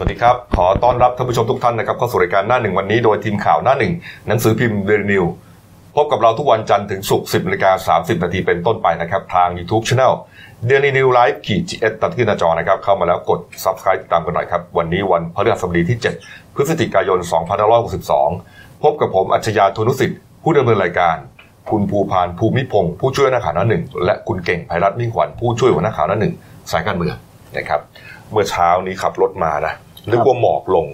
สวัสดีครับ ขอต้อนรับท่านผู้ชมทุกท่านนะครับเข้าสู่รายการหน้าหนึ่งวันนี้โดยทีมข่าวหน้าหนึ่งหนังสือพิมพ์เดลินิวส์พบกับเราทุกวันจันทร์ถึงศุกร์10นาฬิกา30นาทีเป็นต้นไปนะครับ ทาง YouTube c h anel เดลินิวไลฟ์ขีดจีเอสตัดที่หน้าจอนะครับ เข้ามาแล้วกด Subscribe ติดตามกันหน่อยครับ วันนี้วันพฤหัสบดีที่ 7 พฤศจิกายน 2562 พบกับผมอัจฉริยะทุนุสิทธิ์ผู้ดำเนินรายการ คุณภูพานภูมิพงศ์ผู้ช่วยนักข่าวหน้าหนึ่งและคุณเก่งไพรัตน์มิ่งขวัญผู้ช่วยหัวหน้าข่าวหน้าหนึ่งสายการเมืองนะครับเมื่อเช้านี้ขับรถมานะ นึกว่าหมอกลง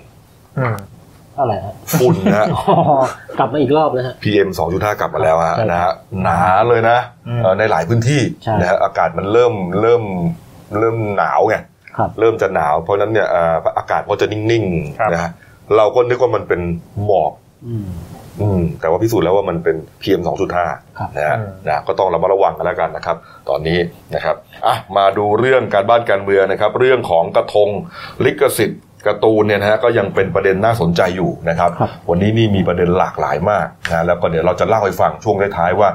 อืมอะไรฮะฝุ่นนะฮะอ๋อกลับมาอีกรอบนะฮะ PM 2.5 กลับมาแล้วฮะใช่นะฮะหนาเลยนะอืมเอ่อในหลายพื้นที่ใช่นะฮะอากาศมันเริ่มเริ่มเริ่มหนาวไงครับเริ่มจะหนาว เพราะฉะนั้นเนี่ยเอ่ออากาศก็จะนิ่งครับๆนะฮะเราก็นึกว่ามันเป็นหมอกอืมอืมแต่ว่าพิสูจน์แล้วว่ามันเป็น PM 2.5ครับนะฮะอืมนะก็ต้องระมัดระวังกันแล้วกันนะครับ ตอนนี้นะครับอะมาดูเรื่องการบ้านการเมืองนะครับ เรื่องของกระทงลิขสิทธิ์ การ์ตูนเนี่ยนะฮะก็ยังเป็นประเด็นน่าสนใจอยู่นะครับครับ วันนี้นี่มีประเด็นหลากหลายมากนะแล้วก็เดี๋ยวเราจะเล่าให้ฟังช่วงท้ายๆว่า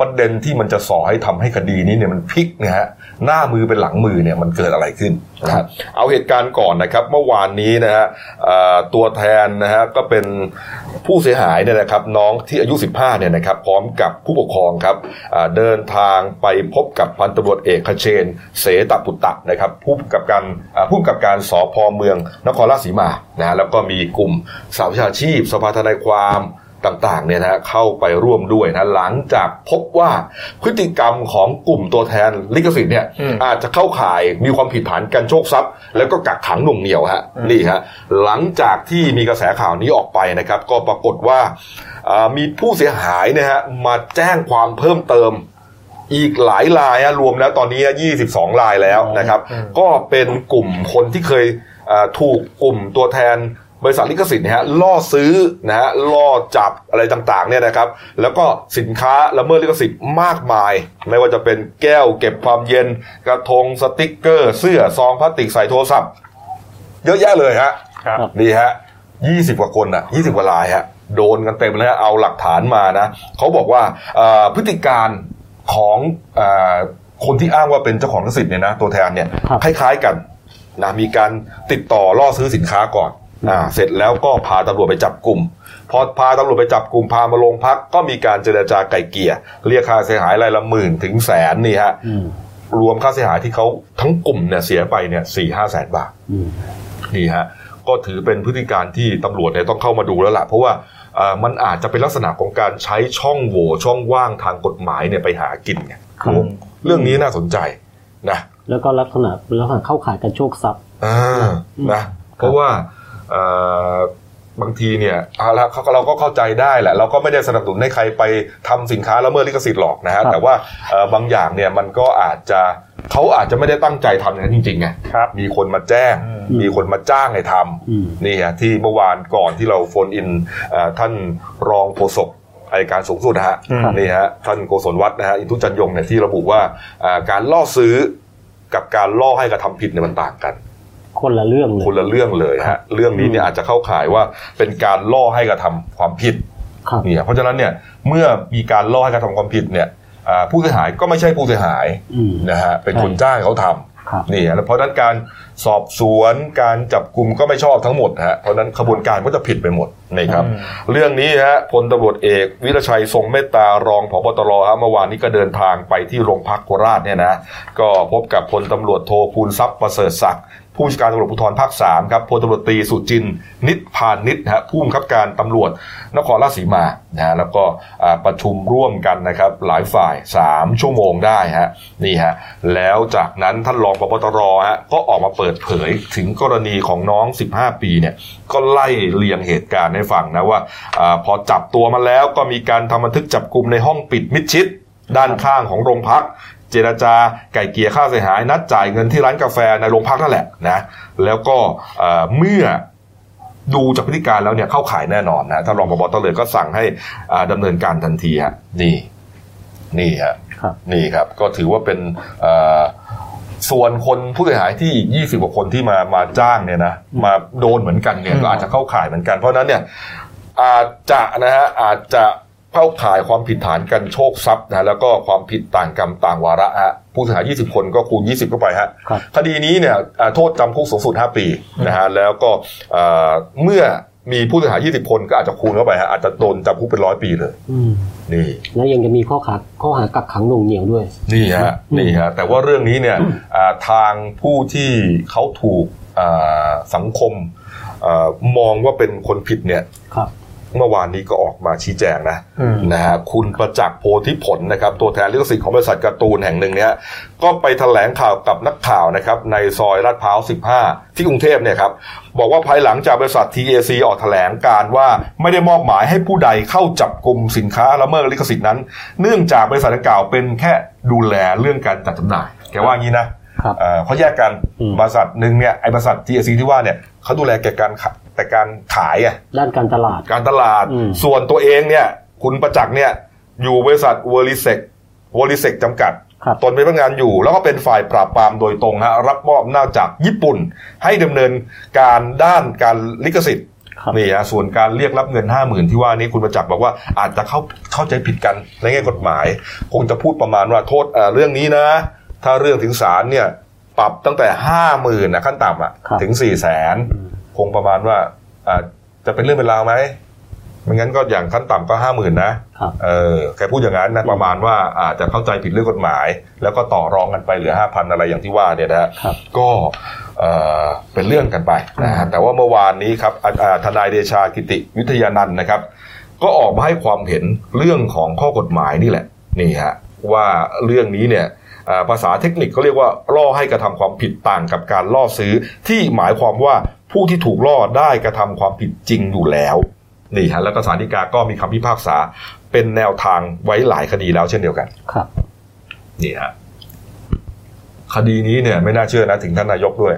ประเด็นที่มันจะส่อให้ทำให้คดีนี้เนี่ยมันพลิกนะฮะ หน้ามือเป็นหลังมือเนี่ยมันเกิดอะไรขึ้นครับเอาเหตุการณ์ก่อนนะครับ เมื่อวานนี้นะฮะตัวแทนนะฮะก็เป็นผู้เสียหายเนี่ยนะครับน้องที่อายุ 15เนี่ยนะครับพร้อมกับผู้ปกครองครับเดินทางไปพบกับพันตำรวจเอกคเชน เสตปุตตะนะครับผู้กำกับการอ่าผู้กับการสพเมืองนครราชสีมานะฮะแล้วก็มีกลุ่มสาววิชาชีพสภาทนายความ ต่างๆเนี่ยนะฮะเข้าไปร่วมด้วยนะหลังจากพบว่าพฤติกรรมของกลุ่มตัวแทนลิขสิทธิ์เนี่ยอืมอาจจะเข้าข่ายมีความผิดฐานการโชคทรัพย์ แล้วก็กักขังหน่วงเหนียวฮะอืมนี่ฮะหลังจากที่มีกระแสข่าวนี้ออกไปนะครับ ก็ปรากฏว่าอ่ามีผู้เสียหายเนี่ยฮะมาแจ้งความเพิ่มเติมอีกหลายรายฮะรวมแล้วตอนนี้ 22 รายแล้วนะครับอืมก็เป็นกลุ่มคนที่เคยอ่าถูกกลุ่มตัวแทน บริษัทลิขสิทธิ์เนะฮะล่อซื้อนะฮะล่อจับอะไรต่างๆเนี่ยนะครับแล้วก็สินค้าละเมิดลิขสิทธิ์มากมาย ไม่ว่าจะเป็นแก้วเก็บความเย็นกระทงสติกเกอร์ เสื้อซองพลาสติกใส่โทรศัพท์ เยอะแยะเลยฮะครับนี่ฮะยี่สิบกว่าคนอะยี่สิบกว่ารายฮะโดนกันเต็มเลยฮะเอาหลักฐานมานะเขาบอกว่าเอ่อพฤติการของเออคนที่อ้างว่าเป็นเจ้าของลิขสิทธิ์เนี่ยนะตัวแทนเนี่ยครับคล้ายๆกันนะมีการติดต่อล่อซื้อสินค้าก่อน อ่าเสร็จแล้วก็พาตำรวจไปจับกลุ่มพอพาตำรวจไปจับกลุ่มพามาโรงพักก็มีการเจรจาไกล่เกลี่ยเรียกค่าเสียหายรายละหมื่นถึงแสนนี่ฮะอืมรวมค่าเสียหายที่เขาทั้งกลุ่มเนี่ยเสียไปเนี่ยสี่ห้าแสนบาทอืมนี่ฮะก็ถือเป็นพฤติการที่ตำรวจเนี่ยต้องเข้ามาดูแล้วล่ะเพราะว่าเอ่อมันอาจจะเป็นลักษณะของการใช้ช่องโหว่ช่องว่างทางกฎหมายเนี่ยไปหากินไงครับโอ้เรื่องนี้น่าสนใจนะแล้วก็ลักษณะลักษณะเข้าข่ายการโชคทรัพย์อ่านะเพราะว่าเอ่อ บางทีเนี่ยเอาละเขาเราก็เข้าใจได้แหละ เราก็ไม่ได้สนับสนุนให้ใครไปทำสินค้าละเมิดลิขสิทธิ์หรอกนะฮะครับแต่ว่าเอ่อบางอย่างเนี่ยมันก็อาจจะเขาอาจจะไม่ได้ตั้งใจทำอย่างนั้นจริงๆไงครับมีคนมาแจ้งอืมมีคนมาจ้างให้ทำอืมนี่ฮะที่เมื่อวานก่อนที่เราโฟนอินเอ่อท่านรองโฆษกอัยการสูงสุดนะฮะอืมนี่ฮะท่านโกศลวัฒน์นะฮะอินทุจันยงเนี่ยที่ระบุว่าอ่าการล่อซื้อกับการล่อให้กระทำผิดเนี่ยมันต่างกัน คนละเรื่องเลยคนละเรื่องเลยฮะเรื่องนี้เนี่ยอาจจะเข้าข่ายว่าเป็นการล่อให้กระทำความผิดครับเนี่ยเพราะฉะนั้นเนี่ยเมื่อมีการล่อให้กระทำความผิดเนี่ยอ่าผู้เสียหายก็ไม่ใช่ผู้เสียหายอืมนะฮะเป็นใช่คนจ้างให้เขาทำครับนี่ฮะแล้วเพราะฉะนั้นการสอบสวนการจับกลุ่มก็ไม่ชอบทั้งหมดฮะเพราะฉะนั้นขบวนการก็จะผิดไปหมดนี่ครับอืมเรื่องนี้ฮะพลตำรวจเอกวิรชัยทรงเมตตารองผบตรฮะเมื่อวานนี้ก็เดินทางไปที่โรงพักโคราชเนี่ยนะก็พบกับพลตำรวจโทภูลทรัพย์ประเสริฐศักดิ์ ผู้บัญชาการตำรวจภูธรภาคสามครับพลตำรวจตรีสุจินนิตพานิชฮะผู้บังคับการตำรวจนครราชสีมานะฮะแล้วก็ประชุมร่วมกันนะครับหลายฝ่าย 3 ชั่วโมงได้ฮะนี่ฮะแล้วจากนั้นท่านรองปปตรฮะก็ออกมาเปิดเผยถึงกรณีของน้อง 15 ปีเนี่ยก็ไล่เรียงเหตุการณ์ให้ฟังนะว่าอาพอจับตัวมาแล้วก็มีการทำบันทึกจับกลุ่มในห้องปิดมิดชิดด้านข้างของโรงพัก เจรจาไก่เกลียค่าเสียหาย นัดจ่ายเงินที่ร้านกาแฟในโรงพักนั่นแหละนะแล้วก็เอ่อเมื่อดูจากพฤติการแล้วเนี่ยเข้าข่ายแน่นอนนะถ้ารองปบตเลยก็สั่งให้อ่าดำเนินการทันทีฮะนี่นี่ฮะครับนี่ครับ ก็ถือว่าเป็นเอ่อส่วนคนผู้เสียหายที่ 20 กว่าคนที่มามาจ้างเนี่ยนะมาโดนเหมือนกันเนี่ยอืมก็อาจจะเข้าข่ายเหมือนกัน เพราะฉะนั้นเนี่ยอาจจะนะฮะอาจจะ เข้าข่ายความผิดฐานกันโชคทรัพย์นะแล้วก็ความผิดต่างกรรมต่างวาระฮะผู้เสียหาย 20 คนก็คูณ 20 เข้าไปฮะครับคดีนี้เนี่ยอ่าโทษจำคุกสูงสุด 5 ปีนะฮะแล้วก็อ่าเมื่อมีผู้เสียหาย 20 คนก็อาจจะคูณเข้าไปฮะอาจจะโดนจำคุกเป็นร้อยปีเลยอืมนี่แล้วยังจะมีข้อหาข้อหากักขังหน่วงเหนียวด้วย นี่ฮะอืมนี่ฮะแต่ว่าเรื่องนี้เนี่ยอ่าทางผู้ที่เขาถูกอ่าสังคมอามองว่าเป็นคนผิดเนี่ยครับ เมื่อวานนี้ก็ออกมาชี้แจงนะอืมนะฮะคุณประจักษ์โพธิผลนะครับ ตัวแทนลิขสิทธิ์ของบริษัทการ์ตูนแห่งหนึ่งเนี่ยก็ไปแถลงข่าวกับนักข่าวนะครับ ในซอยลาดพร้าว 15 ที่กรุงเทพเนี่ยครับ บอกว่าภายหลังจากบริษัท TAC ออกแถลงการว่าไม่ได้มอบหมายให้ผู้ใดเข้าจับกลุ่มสินค้าละเมิดลิขสิทธิ์นั้น เนื่องจากบริษัทดังกล่าวเป็นแค่ดูแลเรื่องการจัดจำหน่ายแกว่างี้นะครับเอ่อเขาแยกกันอืมบริษัทหนึ่งเนี่ยไอ้บริษัท TAC ที่ว่าเนี่ยเขาดูแลแก่การขะ แต่การขายอะด้านการตลาดการตลาดอืมส่วนตัวเองเนี่ย คุณประจักษ์เนี่ย อยู่บริษัทวอลิเซกวอลิเซกจำกัดครับตนเป็นพนักงานอยู่ แล้วก็เป็นฝ่ายปราบปรามโดยตรงฮะรับมอบหน้าจจากญี่ปุ่น ให้ดำเนินการด้านการลิขสิทธิ์ครับนี่ฮะส่วนการเรียกรับเงินห้าหมื่นที่ว่านี้คุณประจักษ์บอกว่าอาจจะเข้าเข้าใจผิดกันในแง่กฎหมาย คงจะพูดประมาณว่าโทษเอ่อเรื่องนี้นะ ถ้าเรื่องถึงศาลเนี่ยปรับตั้งแต่ห้าหมื่นนะขั้นต่ำอะครับถึงสี่แสนอืม คงประมาณว่าอ่าจะเป็นเรื่องเป็นราวไหมไม่งั้นก็อย่างขั้นต่ำก็ห้าหมื่นนะครับเออแกพูดอย่างนั้นนะประมาณว่าอาจจะเข้าใจผิดเรื่องกฎหมาย แล้วก็ต่อรองกันไปเหลือห้าพันอะไรอย่างที่ว่าเนี่ยนะฮะครับก็เอ่อเป็นเรื่องกันไปนะฮะแต่ว่าเมื่อวานนี้ครับอ่าอ่าทนายเดชากิติวิทยานันท์นะครับ ก็ออกมาให้ความเห็นเรื่องของข้อกฎหมายนี่แหละนี่ฮะว่าเรื่องนี้เนี่ยอ่าภาษาเทคนิคเขาเรียกว่าล่อให้กระทำความผิดต่างกับการล่อซื้อที่หมายความว่า ผู้ที่ถูกล่อได้กระทำความผิดจริงอยู่แล้วนี่ฮะแล้วก็ศาลฎีกาก็มีคำพิพากษาเป็นแนวทางไว้หลายคดีแล้วเช่นเดียวกัน ครับนี่ฮะคดีนี้เนี่ย ไม่น่าเชื่อนะถึงท่านนายกด้วย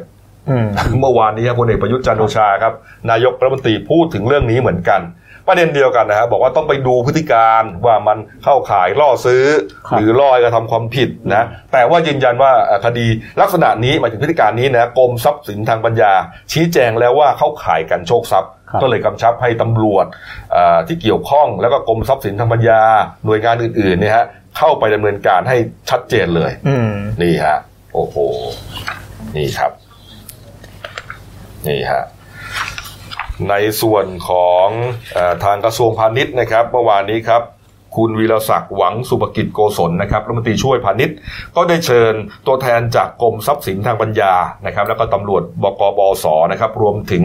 อืมเมื่อวานนี้ครับพลเอกประยุทธ์จันทร์โอชาครับ นายกรัฐมนตรีพูดถึงเรื่องนี้เหมือนกัน ประเด็นเดียวกันนะฮะบอกว่าต้องไปดูพฤติการว่ามันเข้าข่ายล่อซื้อครับหรือล่อให้กระทำความผิดนะแต่ว่ายืนยันว่าเอ่อคดีลักษณะนี้หมายถึงพฤติการนี้นะกรมทรัพย์สินทางปัญญา ชี้แจงแล้วว่าเข้าข่ายกันโชคทรัพย์ครับก็เลยกำชับให้ตำรวจเอ่อที่เกี่ยวข้องแล้วก็กรมทรัพย์สินทางปัญญา หน่วยงานอื่นๆเนี่ยฮะเข้าไปดำเนินการให้ชัดเจนเลยอืมนี่ฮะโอ้โหนี่ครับ นี่ฮะ ในส่วนของอทางกระทรวงพาณิชย์นะครับเมื่อวานนี้ครับคุณวีรศักดิ์หวังสุภกิจโกศลนะครับรัฐมนตรีช่วยพาณิชย์ ก็ได้เชิญตัวแทนจากกรมทรัพย์สินทางปัญญานะครับ แล้วก็ตำรวจบกบสนะครับ รวมถึง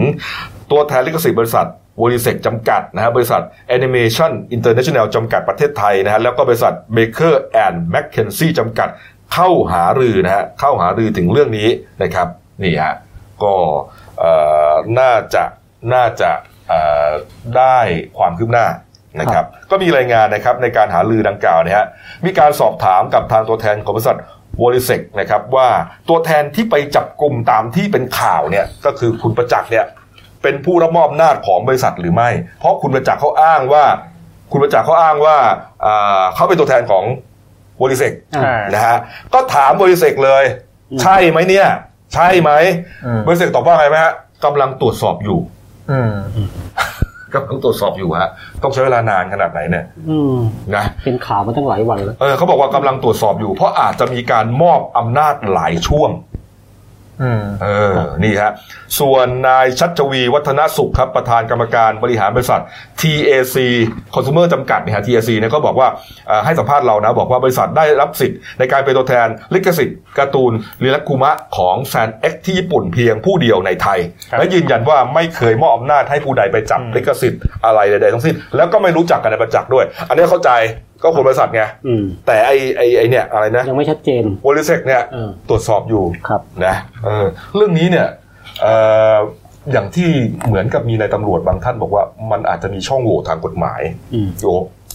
ตัวแทนลิขสิทธิ์บริษัทวอลิเซกจำกัดนะฮะบริษัท Animation International จำกัดประเทศไทยนะฮะแล้วก็บริษัท Baker and McKenzie จำกัดเข้าหารือนะฮะเข้าหารือถึงเรื่องนี้นะครับนี่ฮะก็น่าจะ น่าจะเอ่อได้ความคืบหน้านะครับก็มีรายงานนะครับในการหารือดังกล่าวเนี่ยฮะมีการสอบถามกับทางตัวแทนของบริษัทเวอริเซ็คนะครับว่าตัวแทนที่ไปจับกลุ่มตามที่เป็นข่าวเนี่ยก็คือคุณประจักษ์เนี่ยเป็นผู้รับมอบอำนาจของบริษัทหรือไม่ เพราะคุณประจักษ์เขาอ้างว่า คุณประจักษ์เขาอ้างว่าอ่าเขาเป็นตัวแทนของเวอริเซ็คอ่านะฮะก็ถามเวอริเซ็คเลยอืมใช่ไหมเนี่ย ใช่ไหมอืมบริเซกตอบว่าไงไหมฮะกำลังตรวจสอบอยู่อืม กำลังตรวจสอบอยู่ฮะต้องใช้เวลานานขนาดไหนเนี่ยอืมนะเป็นข่าวมาตั้งหลายวันแล้วเออเขาบอกว่ากำลังตรวจสอบอยู่ เพราะอาจจะมีการมอบอำนาจหลายช่วงอืม เออ นี่ฮะ ส่วนนายชัชวีวัฒนสุขครับ ประธานกรรมการบริหารบริษัท TAC Consumer จำกัดเนี่ยฮะ TAC เนี่ยก็บอกว่าเอ่อให้สัมภาษณ์เรานะ บอกว่าบริษัทได้รับสิทธิ์ในการเป็นตัวแทนลิขสิทธิ์การ์ตูนรีลัคคุมะของ San-X ที่ญี่ปุ่นเพียงผู้เดียวในไทยครับและยืนยันว่าไม่เคยมอบอำนาจให้ผู้ใดไปจับอืมลิขสิทธิ์อะไรใดๆทั้งสิ้น แล้วก็ไม่รู้จักกับนายประจักษ์ด้วย อันนี้เข้าใจ ก็คนบริษัทไงอืมแต่ไอไอไอเนี่ยอะไรนะยังไม่ชัดเจนเวอริเซ็คเนี่ยเออตรวจสอบอยู่ครับนะเออเรื่องนี้เนี่ยเอ่ออย่างที่เหมือนกับมีนายตำรวจบางท่านบอกว่ามันอาจจะมีช่องโหว่ทางกฎหมายอืมโย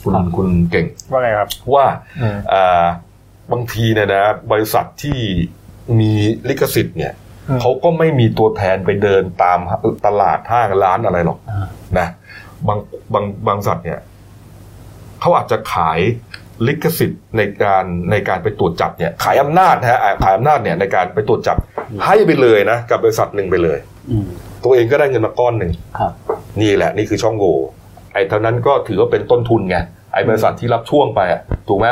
คุณครับคุณเก่งว่าไงครับว่าอืมอ่าบางทีเนี่ยนะบริษัทที่มีลิขสิทธิ์เนี่ยอืมเขาก็ไม่มีตัวแทนไปเดินตามตลาดห้างร้านอะไรหรอกอ่านะบางบางบางสัตว์เนี่ย เขาอาจจะขายลิขสิทธิ์ในการในการไปตรวจจับเนี่ยขายอำนาจนะฮะอ่าขายอำนาจเนี่ยในการไปตรวจจับให้ไปเลยนะกับบริษัทหนึ่งไปเลยอืมตัวเองก็ได้เงินมาก้อนหนึ่งครับนี่แหละนี่คือช่องโหว่ไอ้เท่านั้นก็ถือว่าเป็นต้นทุนไงไอ้บริษัทที่รับช่วงไปอะถูกไหม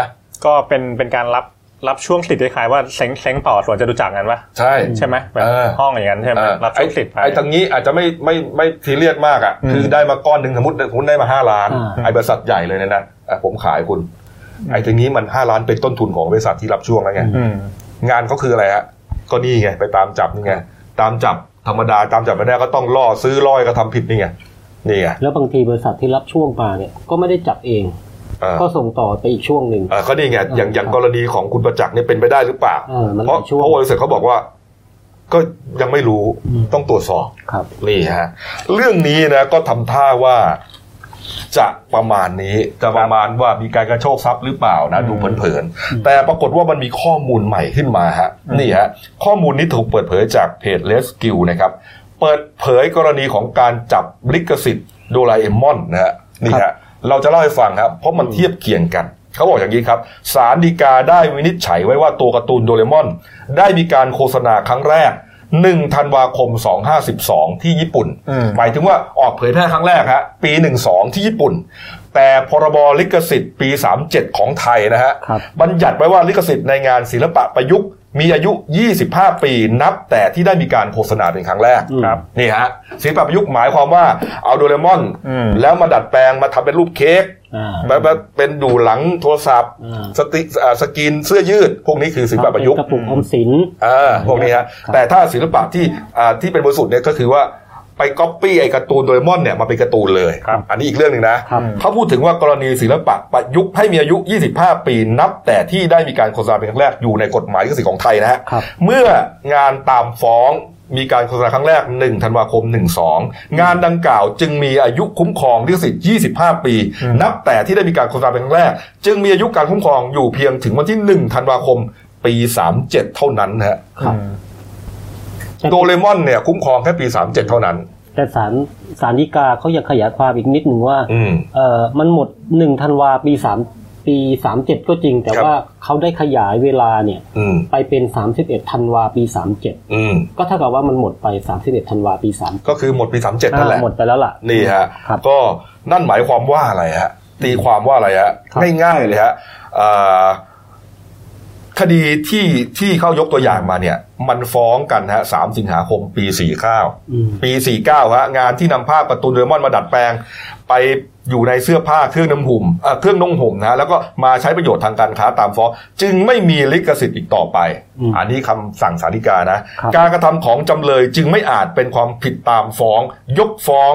ก็เป็นเป็นการรับ รับช่วงสิทธิ์คล้ายๆว่าเซ้งเซ้งต่อส่วนจะดูจักกันปะใช่ใช่ไหมแบบเออห้องอย่างนั้นใช่ไหมเออรับไอ้ช่วงสิทธิ์ไปไอ้ทางนี้อาจจะไม่ไม่ไม่ทีเรียสมากอะอืมคือได้มาก้อนหนึ่งสมมติสมมติได้มาห้าล้านอ่าไอ้บริษัทใหญ่เลยเนยนะอะผมขายคุณไอ้ทางนี้มันห้าล้านเป็นต้นทุนของบริษัทที่รับช่วงแล้วไงอืมงานเขาคืออะไรฮะก็นี่ไงไปตามจับนี่ไงตามจับธรรมดาตามจับไม่ได้ก็ต้องล่อซื้อล่อยก็ทำผิดนี่ไงนี่ไงแล้วบางทีบริษัทที่รับช่วงมาเนี่ยก็ไม่ได้จับเองเออ ก็ส่งต่อไปอีกช่วงหนึ่งเออก็นี่ไงอย่างอย่างกรณีของคุณประจักษ์เนี่ยเป็นไปได้หรือเปล่าเออมันหเพราะลายช่วงเพราะบริษัทเขาบอกว่า ก็ยังไม่รู้อืมต้องตรวจสอบครับนี่ฮะเรื่องนี้นะก็ทำท่าว่าจะประมาณนี้จะประมาณว่ามีการกระโชกทรัพย์หรือเปล่านะอืมดูเผินๆแต่ปรากฏว่ามันมีข้อมูลใหม่ขึ้นมาฮะนี่ฮะข้อมูลนี้ถูกเปิดเผยจากเพจเลสกิลนะครับ เปิดเผยกรณีของการจับลิขสิทธิ์โดราเอมอนนะฮะนี่ฮะ เราจะเล่าให้ฟังครับ เพราะมันเทียบเคียงกัน เขาบอกอย่างนี้ครับ ศาลฎีกาได้วินิจฉัยไว้ว่าตัวการ์ตูนโดราเอมอน ได้มีการโฆษณาครั้งแรก1ธันวาคม 2512 ที่ญี่ปุ่นอืมหมายถึงว่าออกเผยแพร่ครั้งแรกฮะปี 12 ที่ญี่ปุ่น แต่พรบลิขสิทธิ์ปี 37 ของไทยนะฮะครับบัญญัติไว้ว่าลิขสิทธิ์ในงานศิลปะประยุกต์ มีอายุ 25 ปีนับแต่ที่ได้มีการโฆษณาเป็นครั้งแรกอืมครับนี่ฮะศิลปะประยุกต์หมายความว่าเอาโดเรมอนอืมแล้วมาดัดแปลงมาทำเป็นรูปเค้กอ่าแบบแบบเป็นดูหลังโทรศัพท์อ่าสติอ่าสกรีนเสื้อยืด พวกนี้คือศิลปะประยุกต์กระปุกออมสินอ่าพวกนี้ฮะครับแต่ถ้าศิลปะที่อ่าที่เป็นบริสุทธิ์เนี่ยก็คือว่า ไปก๊อปปี้ไอ้การ์ตูนโดเรมอนเนี่ยมาเป็นการ์ตูนเลย ครับอันนี้อีกเรื่องหนึ่งนะ ครับ เขาพูดถึงว่ากรณีศิลปะประยุกต์ให้มีอายุ 25 ปีนับ แต่ที่ได้มีการโฆษณาเป็นครั้งแรกอยู่ในกฎหมายลิขสิทธิ์ของไทยนะฮะ ครับ เมื่องานตามฟ้องมีการโฆษณาครั้งแรก 1 ธันวาคม 12 งานดังกล่าวจึงมีอายุคุ้มครองลิขสิทธิ์ 25 ปีอืมนับแต่ที่ได้มีการโฆษณาเป็นครั้งแรก จึงมีอายุการคุ้มครองอยู่เพียงถึงวันที่ 1 ธันวาคม ปี 37 เท่านั้นนะฮะครับอืม โดเรมอนเนี่ยคุ้มครองแค่ปี 37 เท่านั้น แต่ศาลศาลฎีกาเขายังขยายความอีกนิดหนึ่งว่าอืมเอ่อมันหมดหนึ่งธันวาปีสามปีสามเจ็ดก็จริง แต่ครับว่าเขาได้ขยายเวลาเนี่ยอืมไปเป็นสามสิบเอ็ดธันวาปีสามเจ็ดอืมก็เท่ากับว่ามันหมดไปสามสิบเอ็ดธันวาปีสามก็คือหมดปี37นั่นแหละหมดไปแล้วล่ะนี่ฮะครับก็นั่นหมายความว่าอะไรฮะตีความว่าอะไรฮะครับง่ายๆเลยฮะอ่าคดีที่ที่เข้ายกตัวอย่างมาเนี่ย มันฟ้องกันฮะสามสิงหาคมปี49อืมปี49ฮะงานที่นำภาพการ์ตูนโดเรมอนมาดัดแปลง ไปอยู่ในเสื้อผ้าเครื่องน้ำห่มเอ่อเครื่องนุ่งห่มนะแล้วก็มาใช้ประโยชน์ทางการค้าตามฟ้องจึงไม่มีลิขสิทธิ์อีกต่อไปอืมอันนี้คำสั่งสาริกานะครับการกระทำของจำเลยจึงไม่อาจเป็นความผิดตามฟ้อง ยกฟ้อง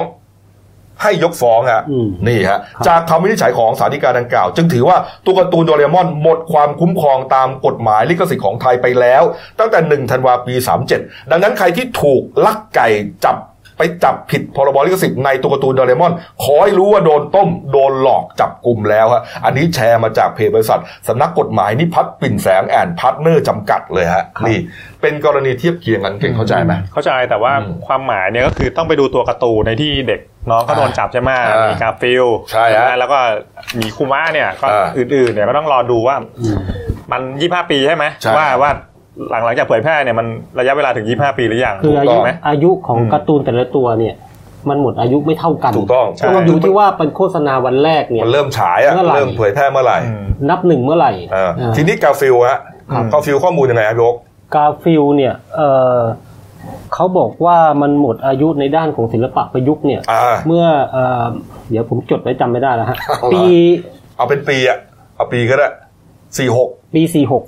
ให้ยกฟ้องฮะอืมนี่ฮะครับจากคำวินิจฉัยของสาริกาดังกล่าว จึงถือว่าตัวการ์ตูนโดเรมอนหมดความคุ้มครองตามกฎหมายลิขสิทธิ์ของไทยไปแล้ว ตั้งแต่ 1 ธันวาปี 37 ดังนั้นใครที่ถูกลักไก่จับไปจับผิดพรบลิขสิทธิ์ในตัวการ์ตูนโดเรมอน ขอให้รู้ว่าโดนต้ม โดนหลอกจับกลุ่มแล้วฮะอันนี้แชร์มาจากเพจบริษัทสำนักกฎหมายนิพัฒน์ปิ่นแสงแอนด์พาร์ทเนอร์จำกัดเลยฮะนี่เป็นกรณีเทียบเคียงกันเก่งเข้าใจไหมเข้าใจแต่ว่าอืมความหมายเนี่ยก็คือต้องไปดูตัวการ์ตูนในที่เด็ก น้องเขาโดนจับใช่ไหมอ่ามีมีการ์ฟิลด์ใช่ฮะแล้วก็มีคุมะเนี่ยก็อ่าอื่นๆเนี่ยก็ต้องรอดูว่าอืมมันยี่ห้าปีใช่ไหมใช่ว่าว่าหลังหลังจากเผยแพร่เนี่ยมันระยะเวลาถึงยี่ห้าปีหรือยังคืออาถูยุกไหมอายุของอืมการ์ตูนแต่ละตัวเนี่ยมันหมดอายุไม่เท่ากันถูกต้องใช่ต้องดูที่ว่าเป็นโฆษณาวันแรกเนี่ยมันเริ่มฉายอะเมื่อไหร่เริ่มเผยแพร่เมื่อไหร่อืมนับหนึ่งเมื่อไหร่เอออ่าทีนี้การ์ฟิลด์ฮะครับการ์ฟิลด์ข้อมูลยังไงครับพี่โอ๊คการ์ฟิลด์เนี่ยเออ เขาบอกว่ามันหมดอายุในด้านของศิลปะประยุกต์เนี่ยอ่าเมื่อเออเดี๋ยวผมจดไว้จำไม่ได้แล้วฮะเอาเหรอปี เอาเป็นปีอะเอาปีก็ได้สี่หกปีสี่หก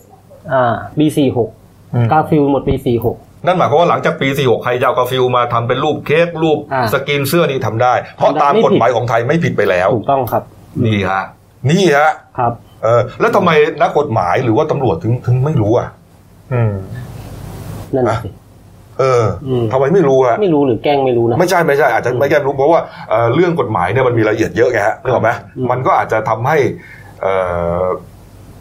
อ่าปีสี่หกอืมการ์ฟิลด์หมดปีสี่หกนั่นหมายความว่าหลังจากปีสี่หกใครจะเอาการ์ฟิลด์มาทำเป็นรูปเค้กรูปอ่าสกรีนเสื้อนี่ทำได้ เพราะทำได้ไม่ผิดตามกฎหมายของไทยไม่ผิดไปแล้ว ถูกต้องครับ นี่ฮะ นี่ฮะ ครับ เออ แล้วทำไมนักกฎหมายหรือว่าตำรวจถึงถึงไม่รู้อะ อืม นั่นน่ะสิ เอออมทำไมไม่รู้ฮะไม่รู้หรือแกล้งไม่รู้นะไม่ใช่ไม่ใช่อาจจะไม่แก้รู้เพราะว่าเอ่อเรื่องกฎหมายเนี่ยมันมีรายละเอียดเยอะไงฮะนึกออกไหมอืมมันก็อาจจะทำให้เอ่อ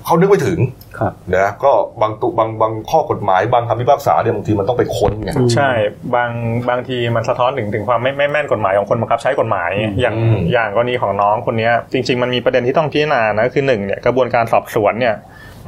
เขานึกไม่ถึงครับนะก็บางตุบางบางข้อกฎหมายบางคำพิพากษาเนี่ยบางทีมันต้องไปค้นไงอืมใช่บางบางทีมันสะท้อนถึงถึงความไม่ไม่แม่นกฎหมายของคนบังคับใช้กฎหมายอืมอย่างอืมอย่างกรณีของน้องคนเนี้ยจริง ๆ มันมีประเด็นที่ต้องพิจารณานะคือหนึ่งเนี่ยกระบวนการสอบสวนเนี่ย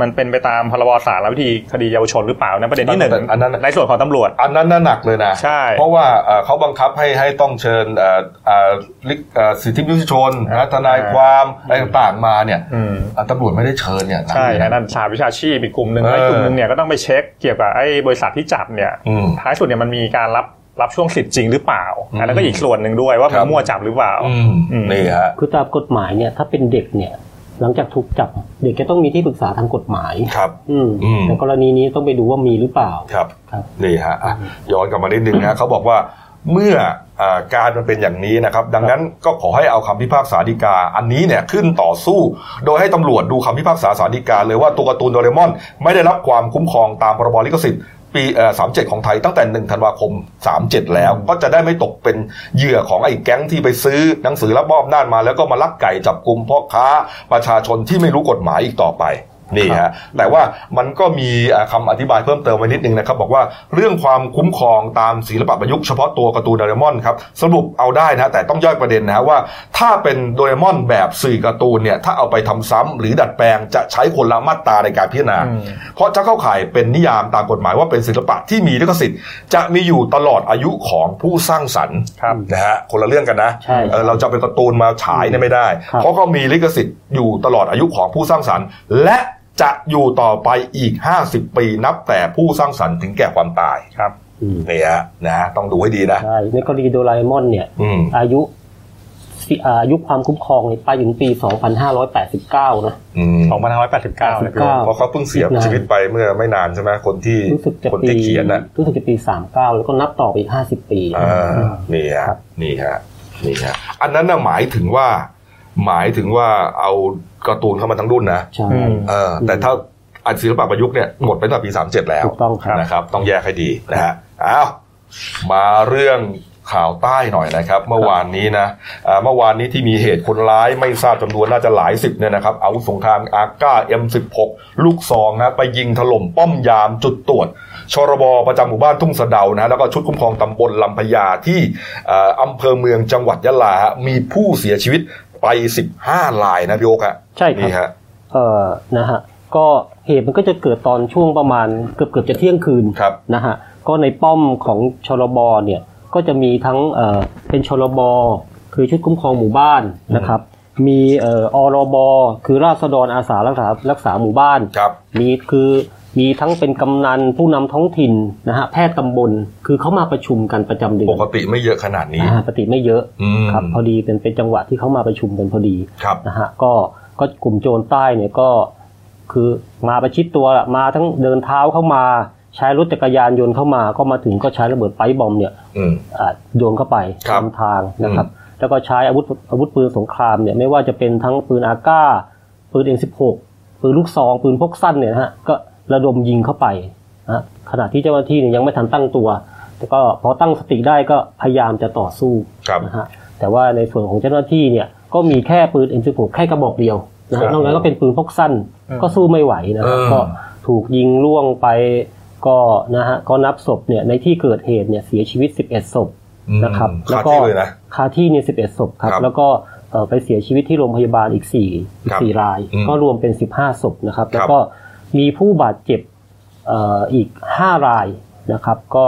มันเป็นไปตามพรบสารวิธีคดีเยาวชนหรือเปล่านะประเด็นที่หนึ่งแต่อันนั้นในส่วนของตำรวจ อันนั้นน่าหนักเลยนะใช่เพราะว่าเอ่อเขาบังคับให้ให้ต้องเชิญเอ่อเอ่อลิเอ่อสิทธิมนุษยชนนะทนายความอะไรต่างๆมาเนี่ยอืมอะตำรวจไม่ได้เชิญเนี่ยใช่นะนั่นสาวิชาชีพอีกกลุ่มหนึ่งเออแล้วอีกกลุ่มหนึ่งเนี่ยก็ต้องไปเช็คเกี่ยวกับไอ้บริษัทที่จับเนี่ยอืมท้ายสุดเนี่ยมันมีการรับรับช่วงสิทธิ์จริงหรือเปล่าอืมอันนั้นก็อีกส่วนหนึ่งด้วยว่าครัมันบมั่วจับหรือเปล่าอืมอืมนี่ฮะคือตามกฎหมายเนี่ยถ้าเป็นเด็กเนี่ย หลังจากถูกจับเด็กจะต้องมีที่ปรึกษาทางกฎหมายครับ อืมอืมในกรณีนี้ต้องไปดูว่ามีหรือเปล่าครับครับนี่ฮะอะย้อนกลับมานิดนึงนะเขาบอกว่าเมื่ออ่าการมันเป็นอย่างนี้นะครับ ดังนั้นก็ขอให้เอาคำพิพากษาฎีกา อันนี้เนี่ยขึ้นต่อสู้ โดยให้ตำรวจดูคำพิพากษาศาลฎีกาเลยว่าตัวการ์ตูนโดเรมอน ไม่ได้รับความคุ้มครองตามพรบลิขสิทธิ์ ปีสามเจ็ดของไทยตั้งแต่หนึ่งธันวาคม37แล้ว ก็จะได้ไม่ตกเป็นเหยื่อของไอ้แก๊งที่ไปซื้อหนังสือรับมอบนาจมา แล้วก็มาลักไก่จับกลุ่มพ่อค้าประชาชนที่ไม่รู้กฎหมายอีกต่อไป นี่ฮะแต่ว่ามันก็มีอ่าคำอธิบายเพิ่มเติมไว้นิดนึงนะครับ บอกว่าเรื่องความคุ้มครองตามศิลปะประยุกต์เฉพาะตัวการ์ตูนโดเรมอนครับสรุปเอาได้นะแต่ต้องย่อยประเด็นนะว่า ถ้าเป็นโดเรมอนแบบสื่อการ์ตูนเนี่ยถ้าเอาไปทำซ้ำหรือดัดแปลงจะใช้คนละมาตราในการพิจารณาอืมเพราะจะเข้าข่ายเป็นนิยามตามกฎหมายว่าเป็นศิลปะที่มีลิขสิทธิ์ จะมีอยู่ตลอดอายุของผู้สร้างสรรค์ครับนะฮะคนละเรื่องกันนะใช่เออเราจะเป็นการ์ตูนมาฉายเนี่ยไม่ได้ครับเพราะเขามีลิขสิทธิ์อยู่ตลอดอายุของผู้สร้างสรรค์ และ จะอยู่ต่อไปอีก 50 ปีนับแต่ผู้สร้างสรรค์ถึงแก่ความตายครับอืมนี่ฮะนะฮะต้องดูให้ดีนะใช่ในกรณีโดราเอมอนเนี่ยอืมอายุสิอายุความคุ้มครองเนี่ยไปถึงปี 2589 นะอืม2589นะพี่เก้าเพราะเขาเพิ่งเสียอีกนานชีวิตไปเมื่อไม่นานใช่ไหมคนที่รู้สึกจะคนปีที่เขียนน่ะรู้สึกจะปี 39 แล้วก็นับต่อไปอีก 50 ปีอ่านี่ฮะครับนี่ฮะนี่ฮะอันนั้นน่ะหมายถึงว่า หมายถึงว่าเอา การ์ตูนเข้ามาทั้งรุ่นนะใช่อืมเออแต่ถ้าอันศิลปะประยุกต์เนี่ยหมดไปตั้งแต่ปี 37 แล้วถูกต้องครับนะครับ ต้องแยกให้ดีนะฮะอ้าวมาเรื่องข่าวใต้หน่อยนะครับ เมื่อวานนี้นะอ่าเมื่อวานนี้ที่มีเหตุคนร้ายไม่ทราบจำนวนน่าจะหลายสิบเนี่ยนะครับอาวุธสงครามอาก้า M16 ลูกซองนะไปยิงถล่มป้อมยามจุดตรวจชรบประจำหมู่บ้านทุ่งสะเดานะแล้วก็ชุดคุ้มครองตำบลลำพญาที่อ่าอำเภอเมืองจังหวัดยะลาฮะมีผู้เสียชีวิต ไป15รายนะพี่โอ๊คฮะใช่ครับนี่ฮะเอ่อนะฮะก็เหตุมันก็จะเกิดตอนช่วงประมาณเกือบเกือบจะเที่ยงคืนครับนะฮะก็ในป้อมของชลบเนี่ยก็จะมีทั้งเอ่อเป็นชลบคือชุดคุ้มครองหมู่บ้านนะครับ มีเอ่ออรบคือราษฎรอาสารักษารักษาหมู่บ้านครับมีคือ มีทั้งเป็นกำนันผู้นำท้องถิ่นนะฮะแพทย์ตำบลคือเขามาประชุมกันประจำเดือนปกติไม่เยอะขนาดนี้นะฮะปกติไม่เยอะอืมครับพอดีเป็นเป็นจังหวะที่เขามาประชุมกันพอดีครับนะฮะก็ก็กลุ่มโจรใต้เนี่ยก็คือมาประชิดตัวมาทั้งเดินเท้าเข้ามาใช้รถจักรยานยนต์เข้ามาก็มาถึงก็ใช้ระเบิดไป๊บอมเนี่ยอืมอ่าโยนเข้าไปครับตามทางนะครับ แล้วก็ใช้อาวุธอาวุธปืนสงครามเนี่ยไม่ว่าจะเป็นทั้งปืนอาก้า ปืน M16 ปืนลูกซองปืนพกสั้นเนี่ยนะฮะก็ ระดมยิงเข้าไปนะฮะขณะที่เจ้าหน้าที่เนี่ยยังไม่ทันตั้งตัว แต่ก็พอตั้งสติได้ก็พยายามจะต่อสู้ครับนะฮะแต่ว่าในส่วนของเจ้าหน้าที่เนี่ยก็มีแค่ปืน M16 แค่กระบอกเดียวนะครัฮะบนอกนั้นก็เป็นปืนพกสั้นอืมก็สู้ไม่ไหวนะฮะเออก็ถูกยิงล่วงไปก็นะฮะก็นับศพเนี่ยในที่เกิดเหตุเนี่ยเสียชีวิต 11ศพนะครับอืมแล้วคาก็ที่เลยนะคาที่เนี่ยสิบเอ็ดศพครับครับแล้วก็เอ่อไปเสียชีวิตที่โรงพยาบาลอีกสี่อีครักบสี่รายอืมก็รวมเป็นสิบห้าศพนะครับครับแล้วก็ มีผู้บาดเจ็บเอ่ออีกห้ารายนะครับ ก็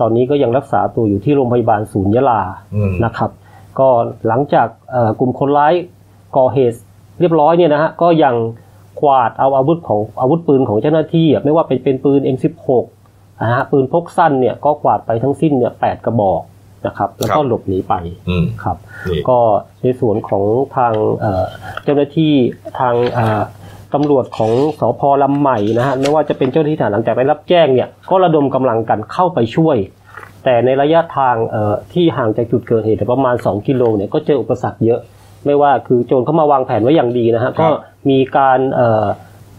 ตอนนี้ก็ยังรักษาตัวอยู่ที่โรงพยาบาลศูนย์ยะลาอืมนะครับ ก็หลังจากเอ่อกลุ่มคนร้ายก่อเหตุเรียบร้อยเนี่ยนะฮะก็ยังกวาดเอาอาวุธของอาวุธปืนของเจ้าหน้าที่อะไม่ว่าเป็นเป็นปืน M16 นะฮะปืนพกสั้นเนี่ยก็กวาดไปทั้งสิ้นเนี่ยแปดกระบอกนะครับแล้วก็ครับหลบหนีไปอืมครับนี่ก็ในส่วนของทางเอ่อเจ้าหน้าที่ทางเอ่อ ตำรวจของสพลำใหม่นะฮะไม่ว่าจะเป็นเจ้าหน้าที่ทหารหลังจากได้รับแจ้งเนี่ยก็ระดมกำลังกันเข้าไปช่วย แต่ในระยะทางเอ่อที่ห่างจากจุดเกิดเหตุประมาณ 2 กิโลเนี่ยก็เจออุปสรรคเยอะ ไม่ว่าคือโจรเข้ามาวางแผนไว้อย่างดีนะฮะก็มีการเอ่อ